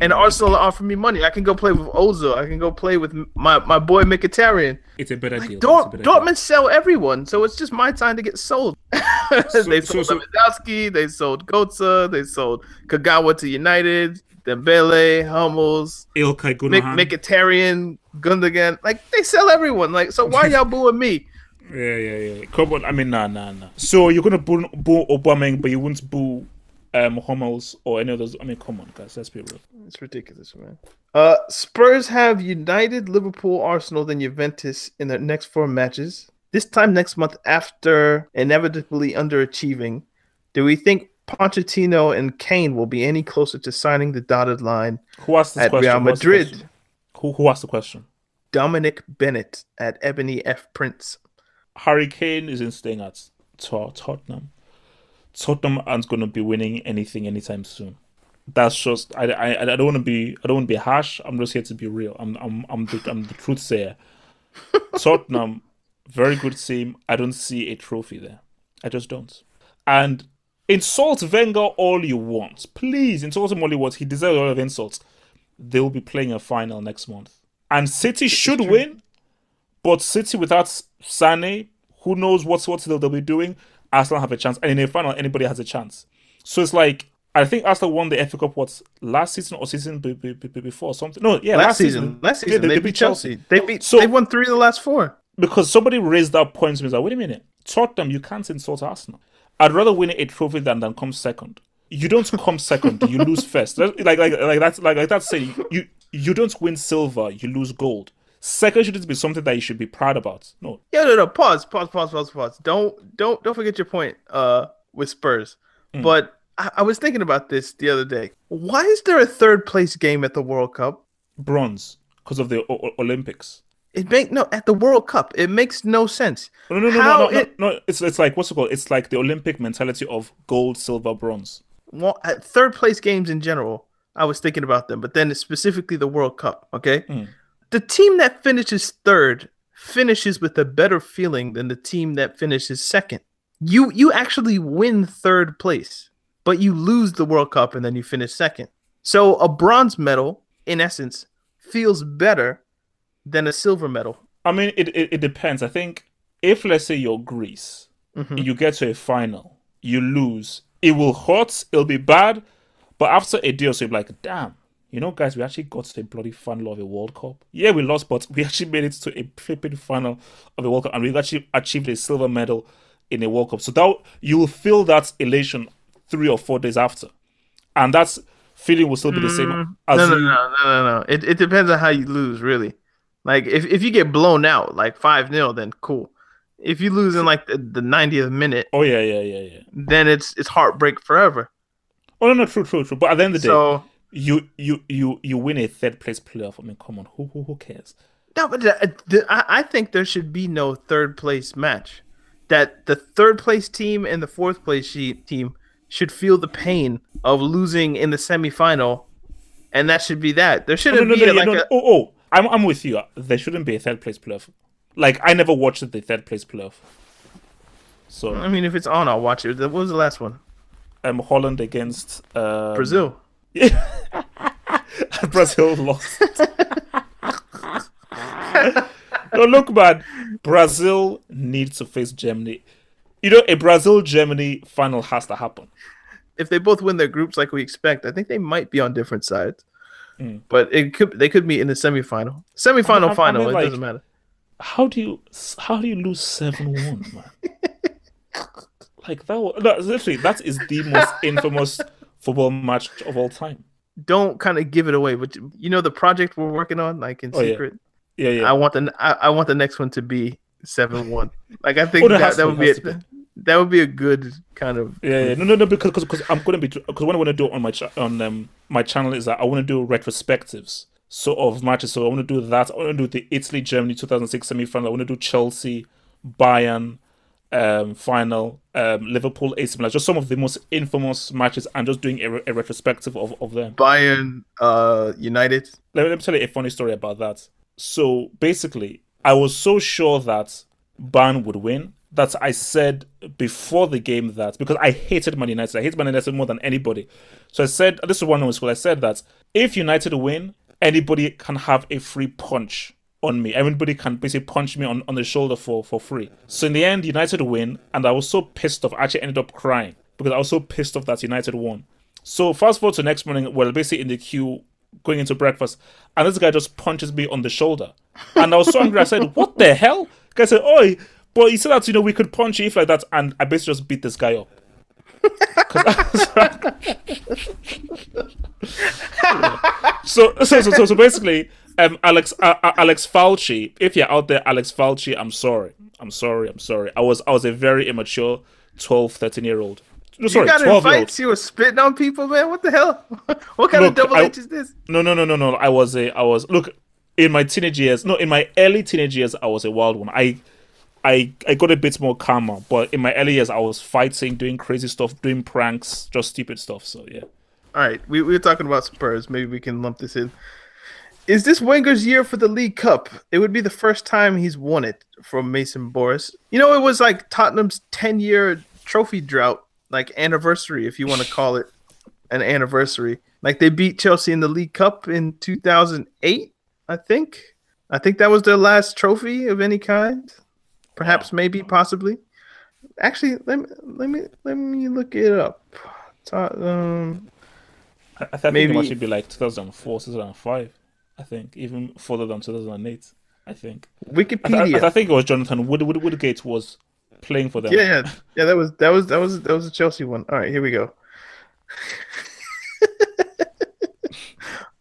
[SPEAKER 3] And Arsenal offered me money. I can go play with Ozil. I can go play with my, my boy Mkhitaryan.
[SPEAKER 2] It's a better deal.
[SPEAKER 3] Dort-
[SPEAKER 2] It's a better deal.
[SPEAKER 3] Dortmund sell everyone, so it's just my time to get sold. they sold
[SPEAKER 2] so-
[SPEAKER 3] Lewandowski, they sold Gotze, they sold Kagawa to United, Dembele, Hummels,
[SPEAKER 2] Ilkay
[SPEAKER 3] Mk-
[SPEAKER 2] Gundogan.
[SPEAKER 3] Mkhitaryan, Gundogan. Like they sell everyone. Like so, why y'all booing me?
[SPEAKER 2] Yeah, yeah, yeah. Come on. I mean, nah, nah, nah. So you're gonna boo, boo Aubameyang, but you won't boo um Hummels or any of those. I mean, come on, guys. Let's be real.
[SPEAKER 3] It's ridiculous, man. Uh, Spurs have United, Liverpool, Arsenal, then Juventus in their next four matches. This time next month, after inevitably underachieving, do we think Pochettino and Kane will be any closer to signing the dotted line
[SPEAKER 2] Who asked this
[SPEAKER 3] at
[SPEAKER 2] question?
[SPEAKER 3] Real
[SPEAKER 2] Who asked the
[SPEAKER 3] Madrid?
[SPEAKER 2] Who who asked the question?
[SPEAKER 3] Dominic Bennett at Ebony F Prince.
[SPEAKER 2] Harry Kane isn't staying at Tot- Tottenham. Tottenham aren't going to be winning anything anytime soon. That's just I, I, I don't want to be I don't want to be harsh. I'm just here to be real. I'm I'm I'm the, I'm the truth sayer. Tottenham, very good team. I don't see a trophy there. I just don't. And insult Wenger all you want, please. Insult him all you want. He deserves a lot of insults. They'll be playing a final next month, and City should win. But City without Sane, who knows what's what they'll, they'll be doing? Arsenal have a chance, and in a final, anybody has a chance. So it's like I think Arsenal won the FA Cup what last season or season be, be, be- before something. No, yeah,
[SPEAKER 3] last, season, last
[SPEAKER 2] Yeah,
[SPEAKER 3] season they, beat Chelsea. They beat.
[SPEAKER 2] So-
[SPEAKER 3] they won three of the last four.
[SPEAKER 2] because somebody raised that point to me. Like, wait a minute, Tottenham, you can't insult Arsenal. I'd rather win a trophy than than come second. You don't come second, you lose first. Like like like that's like like that's saying you you don't win silver, you lose gold. Second shouldn't be something that you should be proud about. No,
[SPEAKER 3] Yeah, no, no. Pause, pause, pause, pause, pause. Don't, don't, don't forget your point. Uh, with Spurs, but I, I was thinking about this the other day. Why is there a third place game at the World Cup?
[SPEAKER 2] bronze because of the o- Olympics.
[SPEAKER 3] It make no at the World Cup. It makes no sense.
[SPEAKER 2] No, no, no,
[SPEAKER 3] How
[SPEAKER 2] no, no,
[SPEAKER 3] it-
[SPEAKER 2] no, no. It's it's like what's it called? It's like the Olympic mentality of gold, silver, bronze.
[SPEAKER 3] Well, at third place games in general, I was thinking about them, but then specifically the World Cup. Okay, the team that finishes third finishes with a better feeling than the team that finishes second. You you actually win third place, but you lose the World Cup and then you finish second. So a bronze medal, in essence, feels better than a silver medal.
[SPEAKER 2] I mean, it, it, it depends. I think if let's say you're Greece, mm-hmm. you get to a final, you lose, it will hurt, it'll be bad, but after a day or so, you'll be like, damn, you know, guys, we actually got to a bloody final of a World Cup. Yeah, we lost, but we actually made it to a flipping final of a World Cup, and we've actually achieved a silver medal in a World Cup. So that you will feel that elation three or four days after. and that's feeling will still be the same as
[SPEAKER 3] Mm, no, no, no, no, no, no. It it depends on how you lose, really. Like if, if you get blown out like five 0 then cool. If you lose in like the, the 90th minute,
[SPEAKER 2] Oh yeah, yeah, yeah, yeah.
[SPEAKER 3] then it's it's heartbreak forever.
[SPEAKER 2] Oh no, no, true, true, true. But at the end of the day,
[SPEAKER 3] So
[SPEAKER 2] you you you you win a third place playoff. I mean, come on, who who, who cares?
[SPEAKER 3] no, but the, the, I, I think there should be no third place match. That the third place team and the fourth place she- team should feel the pain of losing in the semifinal, and that should be that. There shouldn't
[SPEAKER 2] no,
[SPEAKER 3] be
[SPEAKER 2] no,
[SPEAKER 3] like
[SPEAKER 2] no, no.
[SPEAKER 3] a,
[SPEAKER 2] Oh, oh, I'm I'm with you. There shouldn't be a third place playoff. Like I never watched the third place playoff. So
[SPEAKER 3] I mean, if it's on, I'll watch it. What was the last one?
[SPEAKER 2] um, Holland against um,
[SPEAKER 3] Brazil.
[SPEAKER 2] Brazil lost. no, look, man. Brazil needs to face Germany. You know, a Brazil Germany final has to happen.
[SPEAKER 3] if they both win their groups like we expect, I think they might be on different sides. Hmm. But it could they could be in the semifinal, semifinal,
[SPEAKER 2] I- I- I
[SPEAKER 3] final.
[SPEAKER 2] mean,
[SPEAKER 3] it
[SPEAKER 2] like-
[SPEAKER 3] doesn't matter.
[SPEAKER 2] How do you how do you lose seven one, man? like that. Was, no, literally, that is the most infamous football match of all time.
[SPEAKER 3] Don't kind of give it away. But you know the project we're working on, like in
[SPEAKER 2] Oh,
[SPEAKER 3] secret.
[SPEAKER 2] Yeah, yeah.
[SPEAKER 3] I want the I, I want the next one to be seven one. Like I think
[SPEAKER 2] Oh,
[SPEAKER 3] that, that would be it. That would be a good kind of.
[SPEAKER 2] Yeah, yeah, no, no, no, because because I'm gonna be because what I want to do on my cha- on um my channel is that I want to do retrospectives sort of matches. So I want to do that. I want to do the Italy Germany 2006 semi final. I want to do Chelsea, Bayern, um final, um Liverpool AC Milan. Just some of the most infamous matches, and just doing a, a retrospective of of them.
[SPEAKER 3] Bayern uh, United.
[SPEAKER 2] Let me, let me tell you a funny story about that. So basically, I was so sure that Bayern would win that I said before the game that because I hated Man United, I hate Man United more than anybody. So I said this is one of the school. I said that if United win, anybody can have a free punch on me. Everybody can basically punch me on, on the shoulder for, for free. So in the end, United win, and I was so pissed off. I actually ended up crying because I was so pissed off that United won. So fast forward to next morning, well, basically in the queue going into breakfast, and this guy just punches me on the shoulder, and I was so angry. I said, "What the hell?" Guy said, "Oi." But he said that you know we could punch you if like that, and I basically just beat this guy up. So, so, so, so basically, um, Alex, uh, uh, Alex Falchi, if you're out there, Alex Falchi, I'm sorry, I'm sorry, I'm sorry. I was, I was a very immature 12, 13 year old. No, sorry,
[SPEAKER 3] you got in
[SPEAKER 2] 12
[SPEAKER 3] fights. You were spitting on people, man. What the hell? what kind
[SPEAKER 2] Look,
[SPEAKER 3] of double
[SPEAKER 2] I-
[SPEAKER 3] H is this?
[SPEAKER 2] No, no, no, no, no. I was a, I was look in my teenage years. No, in my early teenage years, I was a wild one. I, I, I got a bit more calmer, but in my early years, I was fighting, doing crazy stuff, doing pranks, just stupid stuff. So yeah.
[SPEAKER 3] All right, we, we were talking about Spurs. Maybe we can lump this in. Is this Wenger's year for the League Cup? It would be the first time he's won it from Mason Boris. You know, it was like Tottenham's 10 year trophy drought, like anniversary, if you want to call it an anniversary. Like they beat Chelsea in the League Cup in 2008, I think. I think that was their last trophy of any kind. Perhaps, maybe, possibly. Actually, let me let me let me look it up. Tottenham.
[SPEAKER 2] Um, I, I think
[SPEAKER 3] Maybe-
[SPEAKER 2] it might be like 2004, 2005. I think even further than 2008. I think. I, th-
[SPEAKER 3] Wikipedia.
[SPEAKER 2] I, think it was Jonathan Wood, Wood Woodgate was playing for them.
[SPEAKER 3] yeah, yeah, yeah. That was that was that was that was a Chelsea one. All right, here we go.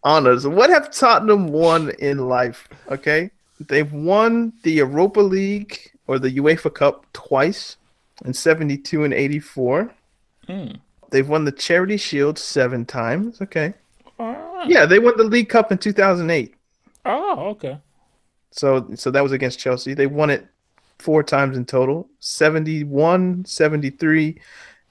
[SPEAKER 3] Honors. What have Tottenham won in life? Okay, they've won the Europa League or the UEFA Cup twice in '72 and '84.
[SPEAKER 2] Hmm.
[SPEAKER 3] They've won the Charity Shield seven times. Okay, yeah, they won the League Cup in 2008.
[SPEAKER 2] oh, okay.
[SPEAKER 3] So so that was against Chelsea. They won it four times in total 71, 73,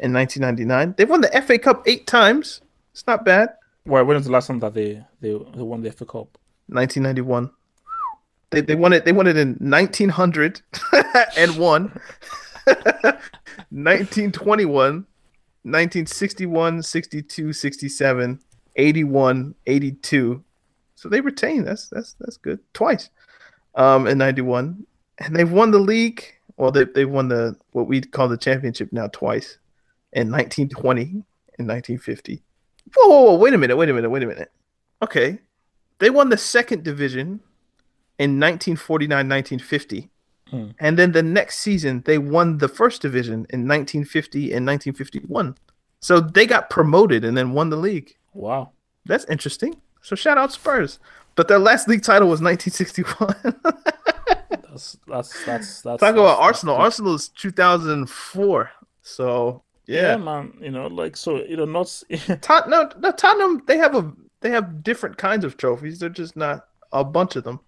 [SPEAKER 3] and 1999. They've won the FA Cup eight times. It's not bad.
[SPEAKER 2] Well, when was the last time that they they, they won the FA Cup?
[SPEAKER 3] 1991. They, they won it. They won it in 1900 and one. 1921, 1961, 62, 67, 81, 82. So they retained. That's that's that's good. Twice. Um, in 91, and they've won the league. Well, they they won the what we call the championship now twice, in 1920 and 1950. Whoa, whoa, whoa! Wait a minute! Wait a minute! Wait a minute! Okay, they won the second division in 1949-1950. And then the next season they won the first division in 1950 and 1951. So they got promoted and then won the league.
[SPEAKER 2] Wow.
[SPEAKER 3] That's interesting. So shout out Spurs. But their last league title was 1961.
[SPEAKER 2] That's that's that's that's
[SPEAKER 3] Talk
[SPEAKER 2] that's,
[SPEAKER 3] about Arsenal. Arsenal is 2004. So
[SPEAKER 2] Yeah.
[SPEAKER 3] yeah,
[SPEAKER 2] man. You know, like so. You know, not.
[SPEAKER 3] Tot- no, no, Tottenham. They have a they have different kinds of trophies. They're just not a bunch of them,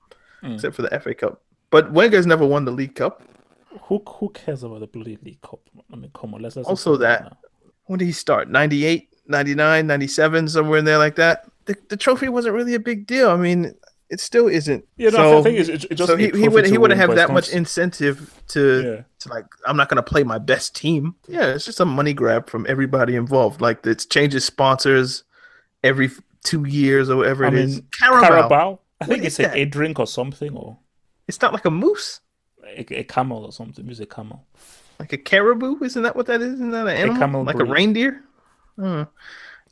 [SPEAKER 2] Hmm.
[SPEAKER 3] except for the FA Cup. But Wenger's never won the League Cup.
[SPEAKER 2] who who cares about the bloody league cup? I mean, come on. Let's. let's
[SPEAKER 3] Also that.
[SPEAKER 2] now.
[SPEAKER 3] When did he start? 98, 99, 97, somewhere in there like that. The, the trophy wasn't really a big deal. I mean, it still isn't.
[SPEAKER 2] Yeah, no,
[SPEAKER 3] so,
[SPEAKER 2] I think it's, it's it's just
[SPEAKER 3] so he, he would he wouldn't have that much incentive to
[SPEAKER 2] Yeah.
[SPEAKER 3] to like I'm not gonna play my best team. Yeah, it's just a money grab from everybody involved. Like it changes sponsors every two years or whatever
[SPEAKER 2] I
[SPEAKER 3] it is.
[SPEAKER 2] mean,
[SPEAKER 3] Carabao.
[SPEAKER 2] Carabao. I think it's a, a drink or something, or
[SPEAKER 3] It's not like a moose,
[SPEAKER 2] a, a camel or something. It's a camel.
[SPEAKER 3] like a caribou. Isn't that what that is? Isn't that an animal? like a reindeer. Hmm.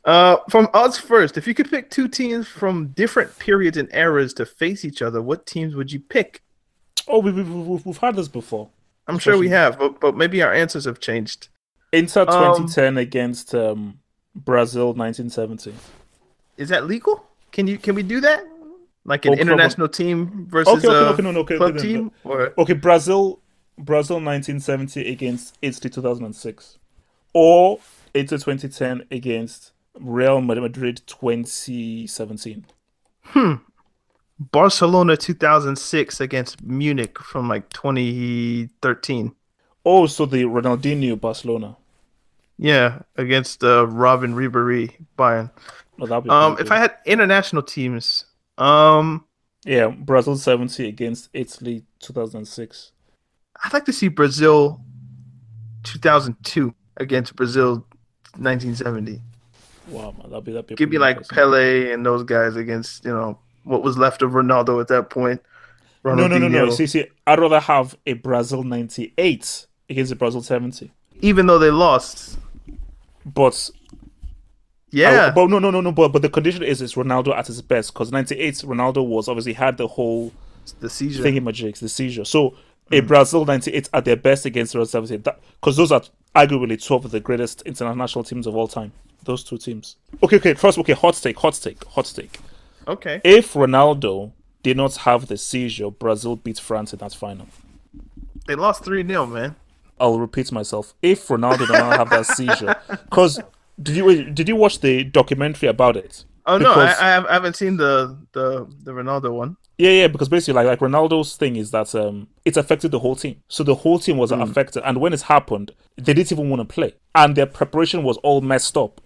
[SPEAKER 3] Uh, from odds first, if you could pick two teams from different periods and eras to face each other, what teams would you pick?
[SPEAKER 2] Oh, we, we, we, we've had this before.
[SPEAKER 3] I'm sure we have, but, but maybe our answers have changed.
[SPEAKER 2] Inter
[SPEAKER 3] Um,
[SPEAKER 2] 2010 against um, Brazil 1970.
[SPEAKER 3] Is that legal? Can you can we do that? Like an
[SPEAKER 2] Oh,
[SPEAKER 3] international team versus
[SPEAKER 2] Okay, okay, no, no, okay,
[SPEAKER 3] club team, or
[SPEAKER 2] Okay, Brazil, Brazil 1970 against Italy 2006, or Inter 2010 against Real Madrid 2017. Hmm.
[SPEAKER 3] Barcelona 2006 against Munich from like 2013.
[SPEAKER 2] Oh, so the Ronaldinho Barcelona.
[SPEAKER 3] Yeah, against uh, Robben Ribery Bayern.
[SPEAKER 2] Oh,
[SPEAKER 3] Um, if. I had international teams, um,
[SPEAKER 2] yeah, Brazil 70 against Italy 2006.
[SPEAKER 3] I'd like to see Brazil 2002 against Brazil 1970.
[SPEAKER 2] Wow, man, that'd be
[SPEAKER 3] Give me like. Pele and those guys against you know what was left of Ronaldo at that point.
[SPEAKER 2] No, no, no, no. See, see, I'd rather have a Brazil 98 against a Brazil 70.
[SPEAKER 3] Even though they lost,
[SPEAKER 2] But
[SPEAKER 3] yeah,
[SPEAKER 2] I- but no, no, no, no. But but the condition is it's Ronaldo at his best because '98 Ronaldo was obviously had the whole
[SPEAKER 3] the seizure.
[SPEAKER 2] thingy magics, the seizure. So a hmm. Brazil '98 at their best against Brazil '70 because those are arguably two of the greatest international teams of all time. Those two teams. Okay, okay. First, okay. Hot take, hot take, hot take.
[SPEAKER 3] Okay,
[SPEAKER 2] If Ronaldo did not have the seizure, Brazil beat France in that final.
[SPEAKER 3] they lost three 0 man.
[SPEAKER 2] I'll repeat myself. If Ronaldo did not have that seizure, because did you did you watch the documentary about it?
[SPEAKER 3] Oh no, I, I, have, I haven't seen the the the Ronaldo one.
[SPEAKER 2] Yeah, yeah, because basically, like, like Ronaldo's thing is that um, it's affected the whole team. So the whole team was affected, and when it happened, they didn't even want to play, and their preparation was all messed up.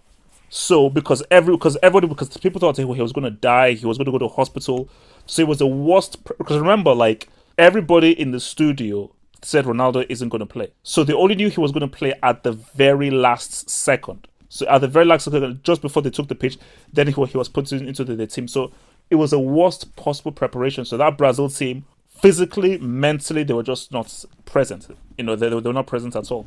[SPEAKER 2] So because every because everybody because people thought he, was going to die, he was going to go to hospital. So it was the worst. Because remember, like everybody in the studio said Ronaldo isn't going to play. So they only knew he was going to play at the very last second. So at the very last second, just before they took the pitch, then he, he was put in- into the, the team. So it was the worst possible preparation. So that Brazil team, physically, mentally, they were just not present. You know, they, they were not present at all.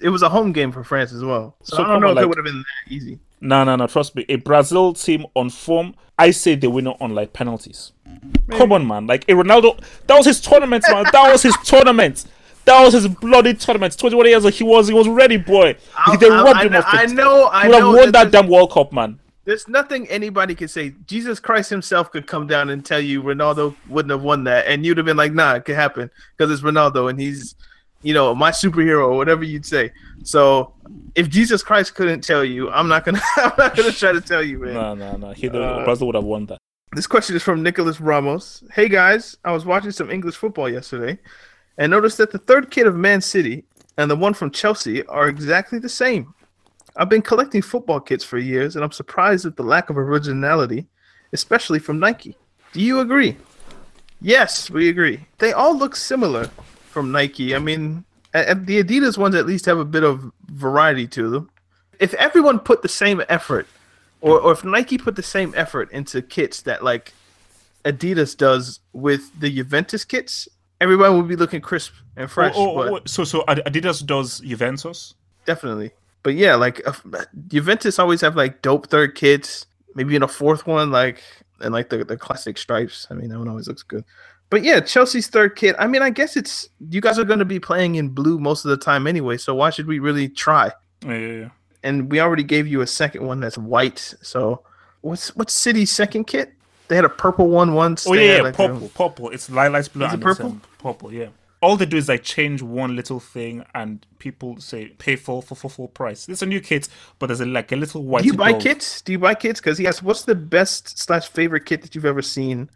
[SPEAKER 3] It was a home game for France as well, so,
[SPEAKER 2] So
[SPEAKER 3] I don't know
[SPEAKER 2] on,
[SPEAKER 3] if it would have been that easy.
[SPEAKER 2] No, no, no. Trust me. A Brazil team on form, I say they win on like penalties. Come on, man. Like a Ronaldo, that was his tournament, man. That was his tournament. That was his bloody tournament. Twenty-one years old, he was. He was ready, boy.
[SPEAKER 3] I-
[SPEAKER 2] they
[SPEAKER 3] I-
[SPEAKER 2] robbed
[SPEAKER 3] I
[SPEAKER 2] him
[SPEAKER 3] know-
[SPEAKER 2] of.
[SPEAKER 3] I know- I
[SPEAKER 2] He would have won
[SPEAKER 3] that
[SPEAKER 2] damn World Cup, man.
[SPEAKER 3] There's nothing anybody could say. Jesus Christ himself could come down and tell you Ronaldo wouldn't have won that, and you'd have been like, "Nah, it could happen because it's Ronaldo and he's, you know, my superhero or whatever you'd say." So, if Jesus Christ couldn't tell you, I'm not gonna, I'm not gonna try to tell you, man.
[SPEAKER 2] No, no, no. He,
[SPEAKER 3] Uh,
[SPEAKER 2] Brazil would have won that.
[SPEAKER 3] This question is from Nicholas Ramos. Hey guys, I was watching some English football yesterday and noticed that the third kit of Man City and the one from Chelsea are exactly the same. I've been collecting football kits for years and I'm surprised at the lack of originality, especially from Nike. Do you agree? Yes, we agree. They all look similar from Nike. I mean, the Adidas ones at least have a bit of variety to them. If everyone put the same effort or, or if Nike put the same effort into kits that like Adidas does with the Juventus kits, everybody will be looking crisp and fresh.
[SPEAKER 2] Oh, oh, oh, so, so Adidas does Juventus.
[SPEAKER 3] definitely, but yeah, like uh, Juventus always have like dope third kits, maybe in a fourth one, like and like the the classic stripes. I mean, that one always looks good. But yeah, Chelsea's third kit. I mean, I guess it's you guys are going to be playing in blue most of the time anyway, so why should we really try?
[SPEAKER 2] Yeah, yeah, yeah.
[SPEAKER 3] and we already gave you a second one that's white. So what's what's City's second kit? They had a purple one once.
[SPEAKER 2] Oh
[SPEAKER 3] They
[SPEAKER 2] yeah,
[SPEAKER 3] had,
[SPEAKER 2] yeah
[SPEAKER 3] like,
[SPEAKER 2] purple,
[SPEAKER 3] a-
[SPEAKER 2] purple. It's lilac blue
[SPEAKER 3] Is it
[SPEAKER 2] and
[SPEAKER 3] purple?
[SPEAKER 2] Um, purple. Yeah. All they do is like change one little thing, and people say pay full for full full price. It's a new kit, but there's a, like a little white.
[SPEAKER 3] Do you buy
[SPEAKER 2] gold.
[SPEAKER 3] kits? Do you buy kits? Because he asked, "What's the best slash favorite kit that you've ever seen,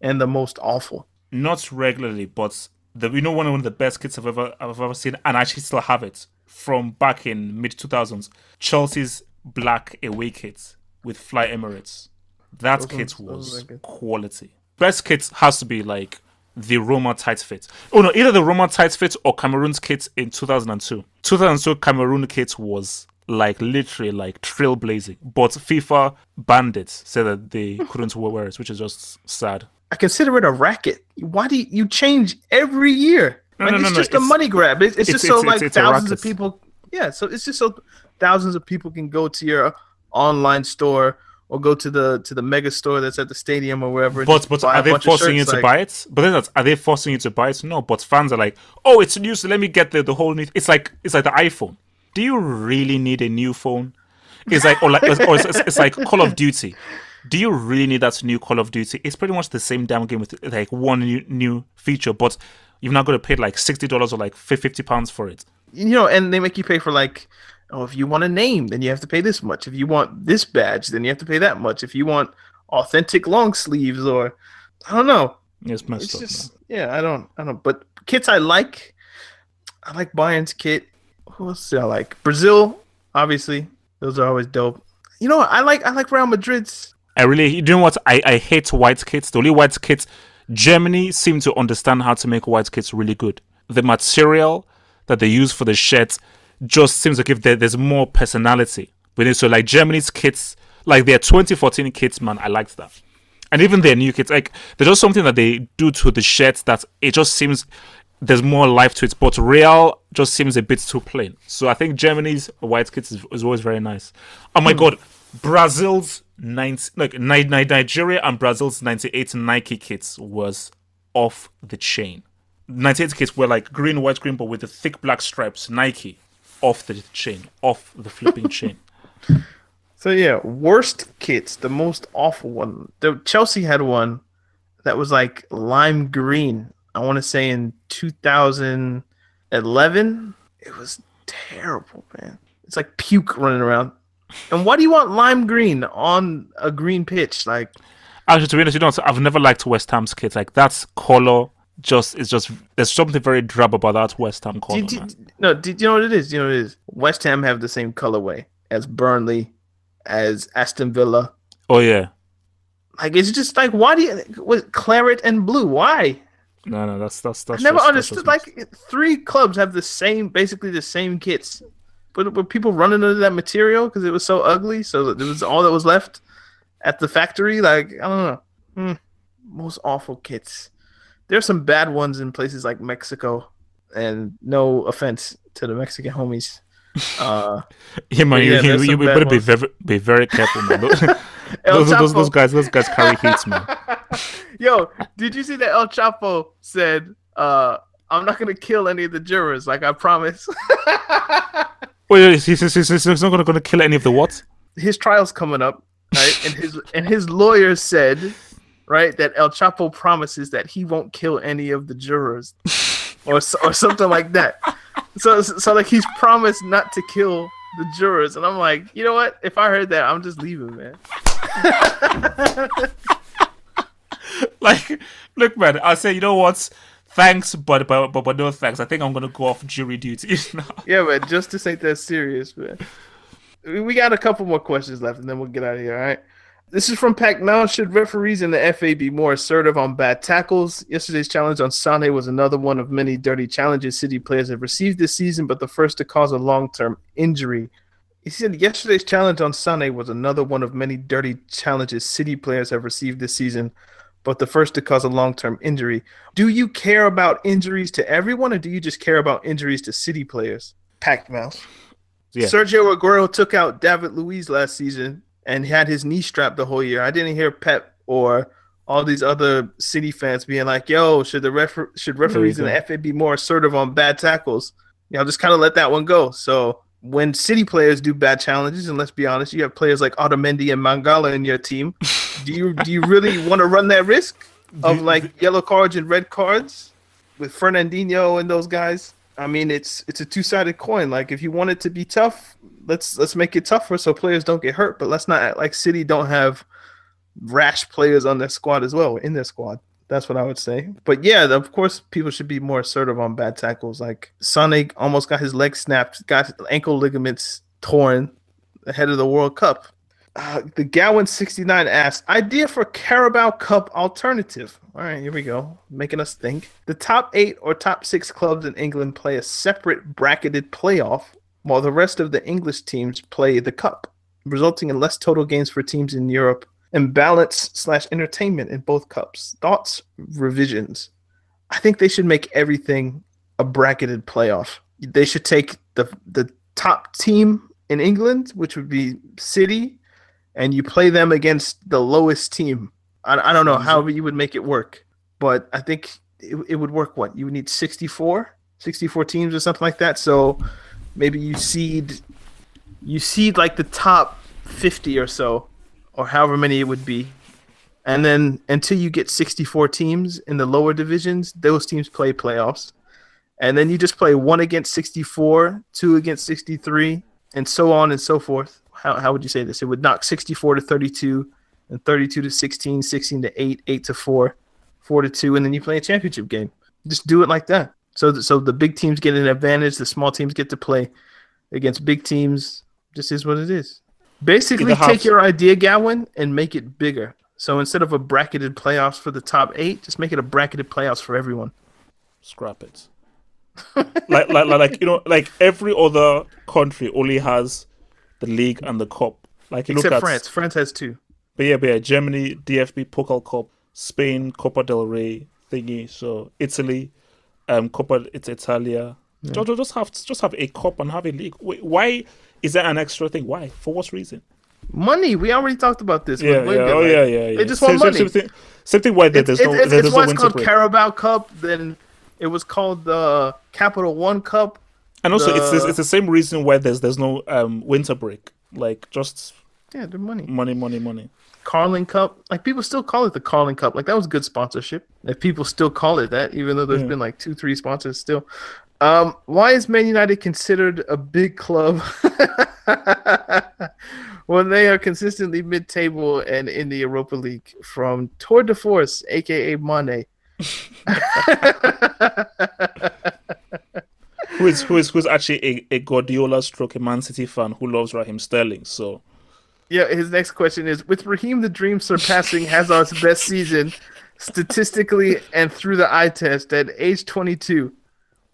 [SPEAKER 3] and the most awful?"
[SPEAKER 2] Not regularly, but the you know one of the best kits I've ever I've ever seen, and I actually still have it from back in mid two thousands. Chelsea's black away kit with Fly Emirates. That kit was quality. Best kit has to be like the Roma tight fit. Oh no, either the Roma tight fit or Cameroon's kit in 2002. 2002 Cameroon kit was like literally like trailblazing, but FIFA banned it, said that they couldn't wear it, which is just sad.
[SPEAKER 3] I consider it a racket. Why do you, you change every year?
[SPEAKER 2] No,
[SPEAKER 3] like
[SPEAKER 2] no,
[SPEAKER 3] it's
[SPEAKER 2] no, no,
[SPEAKER 3] just a
[SPEAKER 2] it's-
[SPEAKER 3] money grab. It's, it's,
[SPEAKER 2] it's-
[SPEAKER 3] just so
[SPEAKER 2] it's-
[SPEAKER 3] like
[SPEAKER 2] it's- it's
[SPEAKER 3] thousands of people. Yeah, so it's just so thousands of people can go to your online store or go to the to the mega store that's at the stadium or wherever.
[SPEAKER 2] But but are they forcing you to
[SPEAKER 3] like-
[SPEAKER 2] buy it? But then that's, are they forcing you to buy it? No. But fans are like, oh, it's new, so let me get the the whole new. It's like it's like the iPhone. Do you really need a new phone? It's like or like or it's, it's, it's like Call of Duty. Do you really need that new Call of Duty? It's pretty much the same damn game with like one new, new feature, but you've not got to pay like sixty dollars or like fifty pounds for it.
[SPEAKER 3] you know, and they make you pay for like, oh, if you want a name, then you have to pay this much. If you want this badge, then you have to pay that much. If you want authentic long sleeves, or I don't know,
[SPEAKER 2] It's messed
[SPEAKER 3] it's
[SPEAKER 2] up.
[SPEAKER 3] just yeah, I don't, I don't. But kits I like, I like Bayern's kit. Who else do I like? Brazil, obviously, those are always dope. You know, what? I like I like Real Madrid's.
[SPEAKER 2] I really, you know what? I, I hate white kits. The only white kits, Germany seem to understand how to make white kits really good. The material that they use for the shirts just seems like if there, there's more personality with it. So like Germany's kits, like their 2014 kits, man, I liked that. And even their new kits, like there's just something that they do to the shirts that it just seems there's more life to it. But Real just seems a bit too plain. So I think Germany's white kits is, is always very nice. Oh my hmm. god, Brazil's 90, like Ni- Ni- Nigeria and Brazil's 98 Nike kits was off the chain. 98 kits were like green, white, green, but with the thick black stripes. Nike off the chain, off the flipping chain.
[SPEAKER 3] So yeah, worst kits, the most awful one. The Chelsea had one that was like lime green. I want to say in 2011. It was terrible, man. It's like puke running around. And why do you want lime green on a green pitch? Like,
[SPEAKER 2] Actually, to be honest, you know, I've never liked West Ham's kits. Like that's color, just it's just there's something very drab about that West Ham color.
[SPEAKER 3] did, did, no, did you know what it is? You know what it is? West Ham have the same colorway as Burnley, as Aston Villa.
[SPEAKER 2] Oh yeah,
[SPEAKER 3] Like, it's just like, why do you with claret and blue? Why?
[SPEAKER 2] no, no, that's that's that's.
[SPEAKER 3] I never
[SPEAKER 2] just-
[SPEAKER 3] understood.
[SPEAKER 2] just
[SPEAKER 3] Like three clubs have the same, basically the same kits, but were people running under that material because it was so ugly? So that it was all that was left at the factory. Like I don't know. Hmm. Most awful kits. There's some bad ones in places like Mexico, and no offense to the Mexican homies. Uh,
[SPEAKER 2] Yeah, man, you,
[SPEAKER 3] Yeah,
[SPEAKER 2] you, you, you better be very, be very careful, man. Those, those, those, those guys, those guys carry heat, man.
[SPEAKER 3] Yo, did you see that El Chapo said, uh, "I'm not gonna kill any of the jurors, like I promise."
[SPEAKER 2] Wait, he's, he's, he's, he's not gonna, gonna kill any of the what?
[SPEAKER 3] his trial's coming up, right? And his and his lawyer said, right, that El Chapo promises that he won't kill any of the jurors, or or something like that. So so like he's promised not to kill the jurors, and I'm like, you know what? If I heard that, I'm just leaving, man.
[SPEAKER 2] Like, look, man, I'll say, you know what? Thanks, but but but, but no thanks. I think I'm gonna go off jury duty now.
[SPEAKER 3] Yeah, man. Justice ain't that serious, man. We we got a couple more questions left, and then we'll get out of here. All right. This is from Pac Now. Should referees in the FA be more assertive on bad tackles? Yesterday's challenge on Sane was another one of many dirty challenges City players have received this season, but the first to cause a long term injury. He said yesterday's challenge on Sane was another one of many dirty challenges City players have received this season, but the first to cause a long term injury. Do you care about injuries to everyone, or do you just care about injuries to City players? Pac Mouse.
[SPEAKER 2] Yeah.
[SPEAKER 3] Sergio Aguero took out David Luiz last season and had his knee strapped the whole year. I didn't hear Pep or all these other City fans being like, "Yo, should the refer- should referees in the FA be more assertive on bad tackles?" You know, just kind of let that one go. So when City players do bad challenges, and let's be honest, you have players like Otamendi and Mangala in your team. do you do you really want to run that risk of like yellow cards and red cards with Fernandinho and those guys? I mean, it's it's a two sided coin. Like if you want it to be tough, let's let's make it tougher so players don't get hurt. But let's not act like City don't have rash players on their squad as well in their squad. That's what I would say. But yeah, of course, people should be more assertive on bad tackles. Like Sonic almost got his leg snapped, got ankle ligaments torn ahead of the World Cup. Uh, the Gowan 69 asks, idea for Carabao Cup alternative. All right, here we go. Making us think. The top eight or top six clubs in England play a separate bracketed playoff, while the rest of the English teams play the cup, resulting in less total games for teams in Europe and balance slash entertainment in both cups. Thoughts, revisions. I think they should make everything a bracketed playoff. They should take the the top team in England, which would be City, and you play them against the lowest team. I, I don't know how you would make it work, but I think it, it would work. What you would need 64, 64 teams or something like that. So maybe you seed you seed like the top 50 or so or however many it would be. And then until you get 64 teams in the lower divisions, those teams play playoffs. And then you just play one against 64, two against 63, and so on and so forth. How, how would you say this? It would knock 64 to 32, and 32 to 16, 16 to 8, 8 to 4, 4 to 2, and then you play a championship game. Just do it like that. So, so the big teams get an advantage, the small teams get to play against big teams. This is what it is. Basically, take your idea, Gowan, and make it bigger. So instead of a bracketed playoffs for the top eight, just make it a bracketed playoffs for everyone.
[SPEAKER 2] Scrap it. like, like, like, you know, like every other country only has the league and the cup. Like,
[SPEAKER 3] except at, France. France has two.
[SPEAKER 2] But yeah, but yeah, Germany, DFB Pokal Cup, Spain, Copa del Rey thingy. So Italy, um, it's Italia. Yeah. Just, just have just have a cup and have a league. Why is that an extra thing? Why? For what reason?
[SPEAKER 3] Money. We already talked about this.
[SPEAKER 2] Yeah, yeah. Oh, yeah, yeah, yeah.
[SPEAKER 3] They just want money.
[SPEAKER 2] Same, same, thing, same thing. Why there's
[SPEAKER 3] it's,
[SPEAKER 2] no,
[SPEAKER 3] it's,
[SPEAKER 2] there's
[SPEAKER 3] it's
[SPEAKER 2] no
[SPEAKER 3] it's called break. Carabao Cup. Then it was called the Capital One Cup.
[SPEAKER 2] And also, the... it's it's the same reason why there's there's no um, winter break. Like just
[SPEAKER 3] yeah, the money,
[SPEAKER 2] money, money, money.
[SPEAKER 3] Carling Cup, like people still call it the Carling Cup. Like that was good sponsorship. If people still call it that, even though there's yeah. been like two, three sponsors still. Um, why is Man United considered a big club when they are consistently mid-table and in the Europa League? From Tour de Force, aka Mane.
[SPEAKER 2] who is who is who's actually a, a Guardiola stroke a Man City fan who loves Raheem Sterling? So
[SPEAKER 3] yeah, his next question is with Raheem the Dream surpassing Hazard's best season statistically and through the eye test at age 22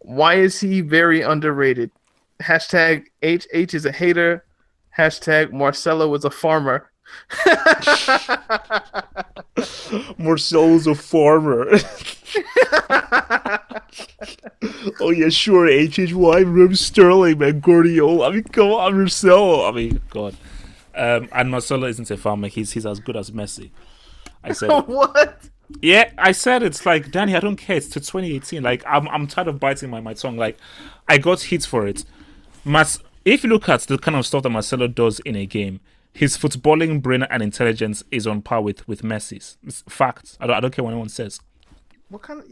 [SPEAKER 3] why is he very underrated? Hashtag HH is a hater. Hashtag Marcelo was a farmer.
[SPEAKER 2] Marcelo's a farmer. oh yeah, sure. HHY, Rem Sterling, man, Guardiola. I mean, come on, Marcelo. I mean, God. Um, and Marcelo isn't a farmer. He's he's as good as Messi. I said
[SPEAKER 3] what?
[SPEAKER 2] Yeah, I said it's like Danny. I don't care. It's to 2018. Like I'm, I'm tired of biting my, my tongue. Like I got hit for it. Mas, if you look at the kind of stuff that Marcelo does in a game, his footballing brain and intelligence is on par with with Messi's. It's fact. I don't, I don't care what anyone says.
[SPEAKER 3] What kind of?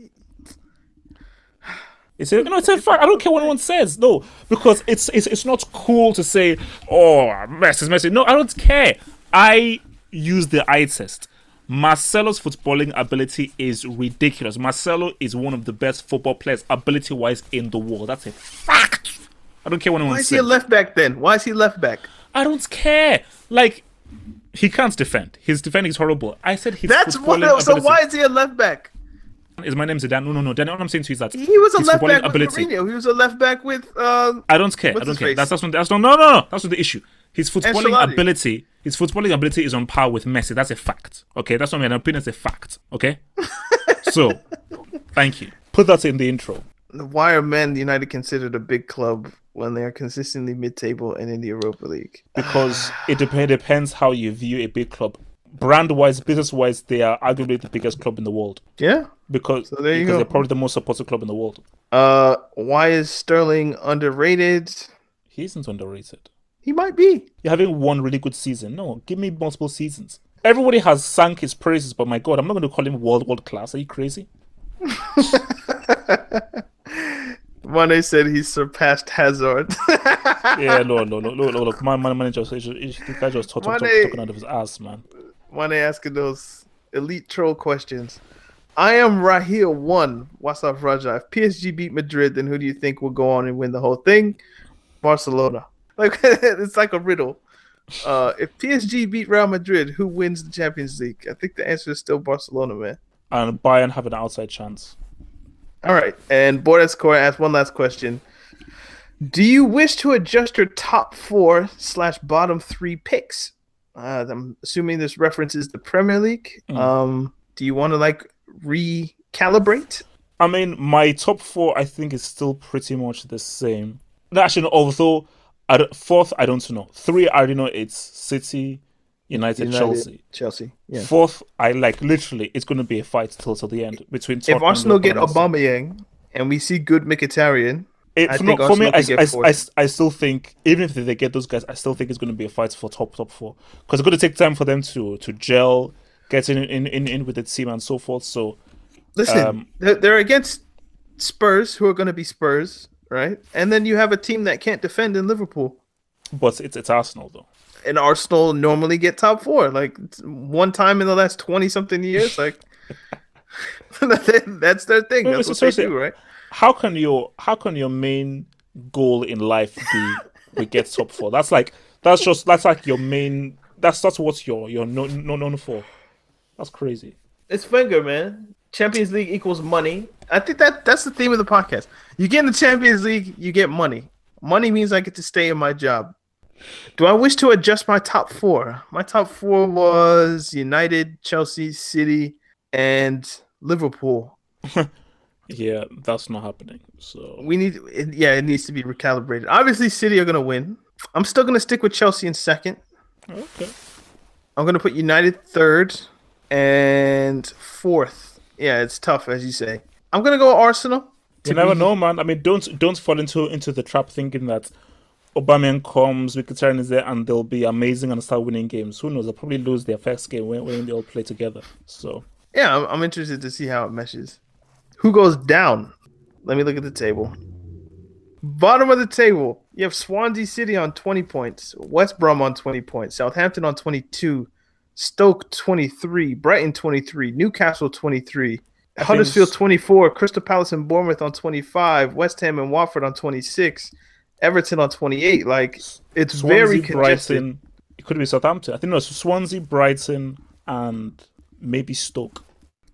[SPEAKER 2] It's a, no, it's a fact. I don't care what anyone says. No, because it's it's it's not cool to say, "Oh, Messi's Messi." No, I don't care. I use the eye test. Marcelo's footballing ability is ridiculous. Marcelo is one of the best football players, ability wise, in the world. That's a fact. I don't care what anyone says.
[SPEAKER 3] Why is he a left back then? Why is he left back?
[SPEAKER 2] I don't care. Like, he can't defend. His defending is horrible. I said his
[SPEAKER 3] That's what. So ability. why is he a left back?
[SPEAKER 2] Is my name Zidane? No, no, no. Then what I'm saying to you is that
[SPEAKER 3] he was a left back with ability. Mourinho. He was a left back with. Uh,
[SPEAKER 2] I don't care. I don't care. That's that's not, that's not no no no. That's not the issue. His footballing ability, his footballing ability is on par with Messi. That's a fact. Okay, that's not my opinion. It's a fact. Okay. so, thank you. Put that in the intro.
[SPEAKER 3] Why are Men United considered a big club when they are consistently mid-table and in the Europa League?
[SPEAKER 2] Because it dep- depends how you view a big club. Brand-wise, business-wise, they are arguably the biggest club in the world.
[SPEAKER 3] Yeah.
[SPEAKER 2] Because, so because they're probably the most supported club in the world.
[SPEAKER 3] Uh, why is Sterling underrated?
[SPEAKER 2] He isn't underrated.
[SPEAKER 3] He might be.
[SPEAKER 2] You're having one really good season. No, give me multiple seasons. Everybody has sung his praises, but my God, I'm not going to call him world world class. Are you crazy?
[SPEAKER 3] Mane said he surpassed Hazard.
[SPEAKER 2] yeah, no, no, no, no, no. Look, my, my manager, this guy just talk, talk, talk, talking out of his ass, man.
[SPEAKER 3] Mane asking those elite troll questions. I am Raheel one. What's up, Raja? If PSG beat Madrid, then who do you think will go on and win the whole thing? Barcelona. Like it's like a riddle. Uh, if PSG beat Real Madrid, who wins the Champions League? I think the answer is still Barcelona, man.
[SPEAKER 2] And Bayern have an outside chance.
[SPEAKER 3] All right. And Bordeaux asked one last question. Do you wish to adjust your top four slash bottom three picks? Uh, I'm assuming this references the Premier League. Mm. Um, do you want to like recalibrate?
[SPEAKER 2] I mean, my top four, I think, is still pretty much the same. Actually, although I fourth, I don't know. Three, I already know it's City, United, United Chelsea.
[SPEAKER 3] Chelsea. Yeah.
[SPEAKER 2] Fourth, I like literally, it's going to be a fight till till the end between.
[SPEAKER 3] Tottenham if Arsenal get Aubameyang and we see good Mkhitaryan,
[SPEAKER 2] it, I think for me, I, I, I, I, still think even if they get those guys, I still think it's going to be a fight for top top four because it's going to take time for them to to gel, get in in, in, in with the team and so forth. So,
[SPEAKER 3] listen, um, they're, they're against Spurs, who are going to be Spurs, right? And then you have a team that can't defend in Liverpool.
[SPEAKER 2] But it's it's Arsenal though.
[SPEAKER 3] And Arsenal normally get top four, like one time in the last twenty something years. Like that's their thing. That's what they do, right?
[SPEAKER 2] How can your how can your main goal in life be we get top four? That's like that's just that's like your main that's that's what you're you're known, known for. That's crazy.
[SPEAKER 3] It's finger, man. Champions League equals money. I think that that's the theme of the podcast. You get in the Champions League, you get money. Money means I get to stay in my job. Do I wish to adjust my top four? My top four was United, Chelsea, City, and Liverpool.
[SPEAKER 2] Yeah, that's not happening. So
[SPEAKER 3] we need, it, yeah, it needs to be recalibrated. Obviously, City are gonna win. I'm still gonna stick with Chelsea in second.
[SPEAKER 2] Okay.
[SPEAKER 3] I'm gonna put United third and fourth. Yeah, it's tough as you say. I'm gonna go Arsenal.
[SPEAKER 2] You never know, man. I mean, don't don't fall into into the trap thinking that Aubameyang comes, Mkhitaryan is there, and they'll be amazing and start winning games. Who knows? They'll probably lose their first game when, when they all play together. So
[SPEAKER 3] yeah, I'm, I'm interested to see how it meshes. Who goes down? Let me look at the table. Bottom of the table, you have Swansea City on 20 points, West Brom on 20 points, Southampton on 22, Stoke 23, Brighton 23, Newcastle 23, I Huddersfield 24, Crystal Palace and Bournemouth on 25, West Ham and Watford on 26, Everton on 28. Like it's Swansea, very congested.
[SPEAKER 2] Brighton. It could be Southampton. I think no, Swansea, Brighton, and maybe Stoke.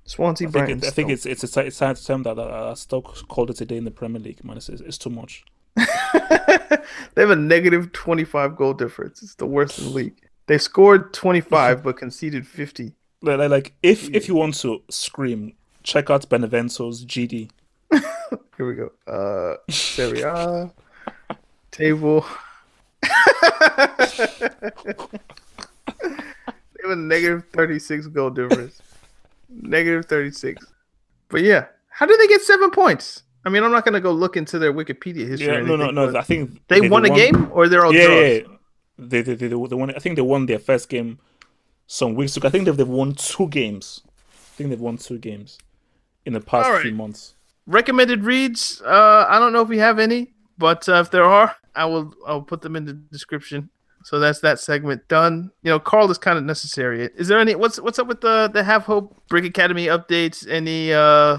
[SPEAKER 3] Swansea
[SPEAKER 2] I think, it, I think it's it's it's, it's sad to tell that uh, Stoke called it a day in the Premier League. Man, it's, it's too much.
[SPEAKER 3] they have a negative twenty five goal difference. It's the worst in the league. They scored twenty five but conceded fifty.
[SPEAKER 2] Like, like if if you want to scream, check out Benevento's GD.
[SPEAKER 3] Here we go. Uh, Serie A table. they have a negative thirty six goal difference. Negative 36. But yeah, how did they get seven points? I mean, I'm not going to go look into their Wikipedia history. Yeah,
[SPEAKER 2] no, no, no. I think
[SPEAKER 3] they, they won a won... game or they're all
[SPEAKER 2] yeah,
[SPEAKER 3] draws?
[SPEAKER 2] Yeah, They, they, they, they, won. I think they won their first game some weeks ago. I think they've, they've won two games. I think they've won two games in the past right. few months.
[SPEAKER 3] Recommended reads. Uh, I don't know if we have any, but uh, if there are, I will. I'll put them in the description. So that's that segment done. You know, Carl is kind of necessary. Is there any what's what's up with the the Have Hope Brick Academy updates? Any uh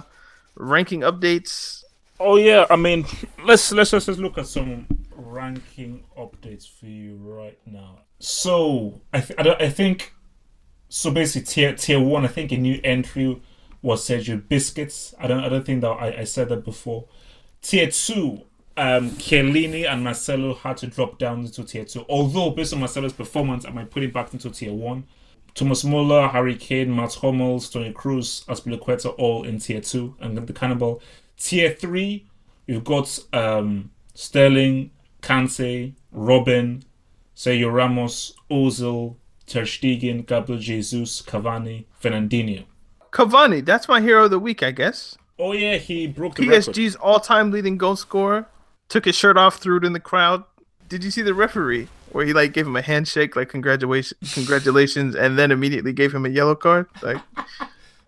[SPEAKER 3] ranking updates?
[SPEAKER 2] Oh yeah, I mean, let's let's let's look at some ranking updates for you right now. So I th- I, I think so. Basically, tier tier one. I think a new entry was Sergio Busquets. I don't I don't think that I, I said that before. Tier two, um, Chiellini and Marcelo had to drop down into tier two. Although, based on Marcelo's performance, I might put him back into tier one. Thomas Muller, Harry Kane, Mats Hummels, Toni Kroos, Azpilicueta all in tier two. And then the cannibal. Tier three, you've got um, Sterling, Kante, Robben, Sergio Ramos, Ozil, Ter Stegen, Gabriel Jesus, Cavani, Fernandinho.
[SPEAKER 3] Cavani, that's my hero of the week, I guess.
[SPEAKER 2] Oh yeah, he broke the
[SPEAKER 3] PSG's all-time leading goal scorer took his shirt off, threw it in the crowd. did you see the referee where he like gave him a handshake, like congratulations, congratulations, and then immediately gave him a yellow card? Like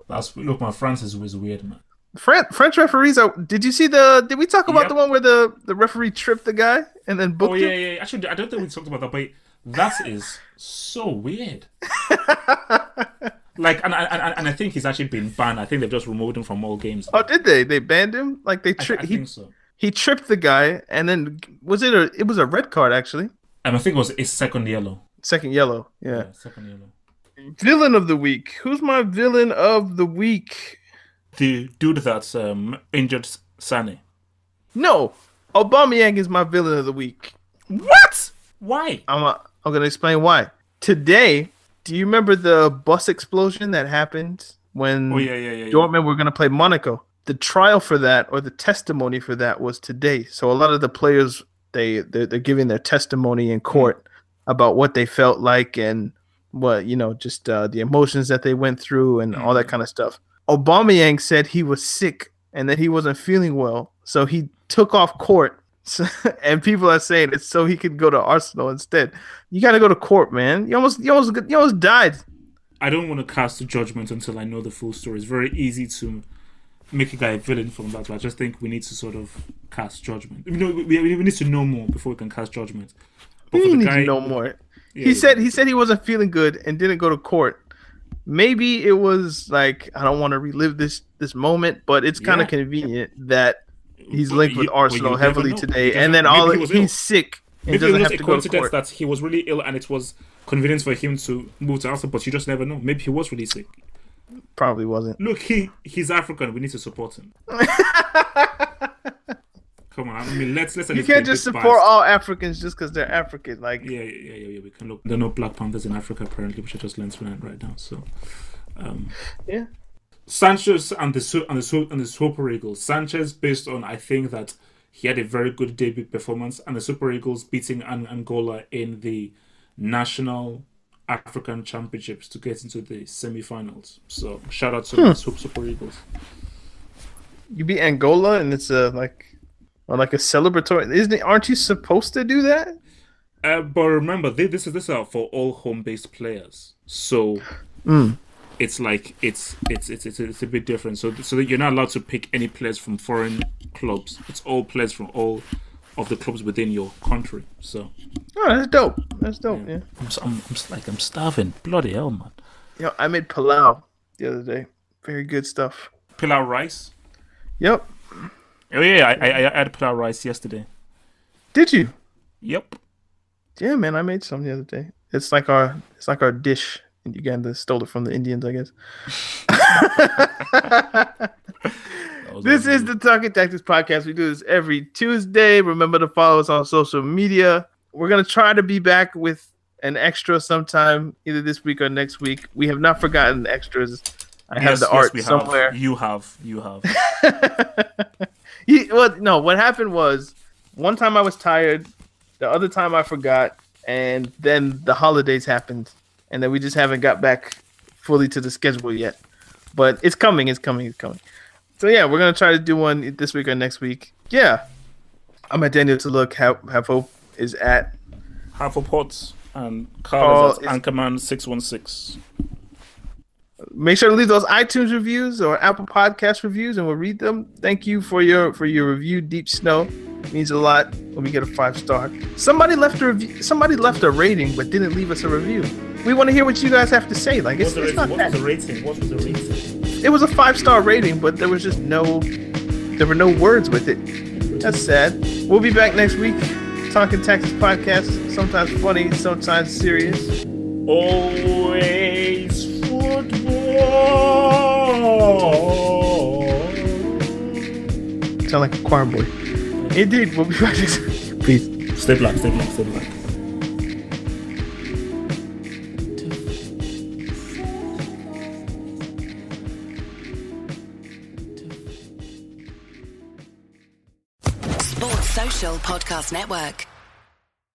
[SPEAKER 2] That's look, my Francis was weird, man.
[SPEAKER 3] Fran- French referees are. Did you see the? Did we talk about
[SPEAKER 2] Yep.
[SPEAKER 3] the one where the the referee tripped the guy and then booked
[SPEAKER 2] Oh yeah,
[SPEAKER 3] him?
[SPEAKER 2] yeah. Actually, I don't think we talked about that, but that is so weird. like, and, and and I think he's actually been banned. I think they've just removed him from all games.
[SPEAKER 3] Oh, did they? They banned him. Like they
[SPEAKER 2] I,
[SPEAKER 3] tri-
[SPEAKER 2] I
[SPEAKER 3] he
[SPEAKER 2] think so.
[SPEAKER 3] He tripped the guy and then was it a? It was a red card actually.
[SPEAKER 2] And I think it was his second yellow.
[SPEAKER 3] Second yellow. Yeah.
[SPEAKER 2] Yeah, second yellow.
[SPEAKER 3] Villain of the week. Who's my villain of the week?
[SPEAKER 2] The dude that's um injured Sane.
[SPEAKER 3] No, Aubameyang is my villain of the week.
[SPEAKER 2] What? Why?
[SPEAKER 3] I'm uh, I'm gonna explain why. Today, do you remember the bus explosion that happened when
[SPEAKER 2] Oh yeah, yeah, yeah. yeah.
[SPEAKER 3] Dortmund were gonna play Monaco? The trial for that or the testimony for that was today. So a lot of the players they they're, they're giving their testimony in court about what they felt like and what you know just uh, the emotions that they went through and all that kind of stuff. Aubameyang said he was sick and that he wasn't feeling well, so he took off court. So, and people are saying it's so he could go to Arsenal instead. You got to go to court, man. You almost, you almost, you almost died.
[SPEAKER 2] I don't want to cast a judgment until I know the full story. It's very easy to make a guy a villain from that. But I just think we need to sort of cast judgment. You know, we, we need to know more before we can cast judgment. But the
[SPEAKER 3] need
[SPEAKER 2] guy,
[SPEAKER 3] to know more.
[SPEAKER 2] Yeah,
[SPEAKER 3] he
[SPEAKER 2] yeah.
[SPEAKER 3] said he said he wasn't feeling good and didn't go to court. Maybe it was like I don't want to relive this this moment, but it's kind
[SPEAKER 2] Yeah.
[SPEAKER 3] of convenient that he's
[SPEAKER 2] But
[SPEAKER 3] linked
[SPEAKER 2] you-
[SPEAKER 3] with Arsenal heavily today, and then all
[SPEAKER 2] he
[SPEAKER 3] he's sick and
[SPEAKER 2] Maybe it
[SPEAKER 3] doesn't
[SPEAKER 2] was
[SPEAKER 3] have
[SPEAKER 2] a
[SPEAKER 3] go to
[SPEAKER 2] coincidence
[SPEAKER 3] court.
[SPEAKER 2] that he was really ill and it was convenient for him to move to Arsenal, but you just never know. Maybe he was really sick.
[SPEAKER 3] Probably wasn't.
[SPEAKER 2] Look, he he's African. We need to support him. Come on, I mean, let's let's. at
[SPEAKER 3] You can't just support
[SPEAKER 2] biased.
[SPEAKER 3] all Africans just because they're African. Like
[SPEAKER 2] Yeah, yeah, yeah, yeah. We can look. There are no Black Panthers in Africa apparently, which I just learned right now. So, um,
[SPEAKER 3] yeah,
[SPEAKER 2] Sanchez and the and the and the Super Eagles. Sanchez, based on I think that he had a very good debut performance, and the Super Eagles beating An- Angola in the national African Championships to get into the semi-finals. So, shout out to the Super, Eagles.
[SPEAKER 3] you beat Angola, and it's a like, or like a celebratory. Isn't it? Aren't you supposed to do that?
[SPEAKER 2] Uh, but remember, thi- this is this is for all home-based players. So it's like it's it's it's it's, it's a bit different. So so that you're not allowed to pick any players from foreign clubs. It's all players from all of the clubs within your country. So
[SPEAKER 3] Oh, that's dope. That's dope. Yeah.
[SPEAKER 2] I'm s- I'm, I'm like I'm starving. Bloody hell, man.
[SPEAKER 3] Yo, I made palau the other day. Very good stuff.
[SPEAKER 2] Pilau rice.
[SPEAKER 3] Yep.
[SPEAKER 2] Oh yeah, I I, I had pilau rice yesterday.
[SPEAKER 3] Did you?
[SPEAKER 2] Yep.
[SPEAKER 3] Yeah, man. I made some the other day. It's like our it's like our dish in Uganda. Stole it from the Indians, I guess. This is the Talking Tactics podcast. We do this every Tuesday. Remember to follow us on social media. We're gonna try to be back with an extra sometime, either this week or next week. We have not forgotten extras. I have the
[SPEAKER 2] yes,
[SPEAKER 3] art
[SPEAKER 2] we have.
[SPEAKER 3] somewhere.
[SPEAKER 2] You have. You have.
[SPEAKER 3] He, well, no, what happened was one time I was tired, the other time I forgot, and then the holidays happened, and then we just haven't got back fully to the schedule yet. But it's coming, it's coming, it's coming. So yeah, we're gonna try to do one this week or next week. Yeah, I'm at Daniel to look. Have, have hope is at.
[SPEAKER 2] Half of pots and um,
[SPEAKER 3] Carl
[SPEAKER 2] Carl is at Anchorman six one six.
[SPEAKER 3] Make sure to leave those iTunes reviews or Apple Podcast reviews, and we'll read them. Thank you for your for your review. Deep Snow It means a lot when we get a five star. Somebody left a review. Somebody left a rating, but didn't leave us a review. We want to hear what you guys have to say. Like it's,
[SPEAKER 2] What
[SPEAKER 3] it's
[SPEAKER 2] the
[SPEAKER 3] not?
[SPEAKER 2] What
[SPEAKER 3] that.
[SPEAKER 2] was the rating? What was the rating?
[SPEAKER 3] It was a five star rating, but there was just no. There were no words with it. That's sad. We'll be back next week. Talking Tactics podcast. Sometimes funny, sometimes serious.
[SPEAKER 2] Always football.
[SPEAKER 3] Sound like a choir boy. Indeed. We'll be back next week. Peace.
[SPEAKER 2] Stay black, stay black, stay black.
[SPEAKER 4] Podcast Network.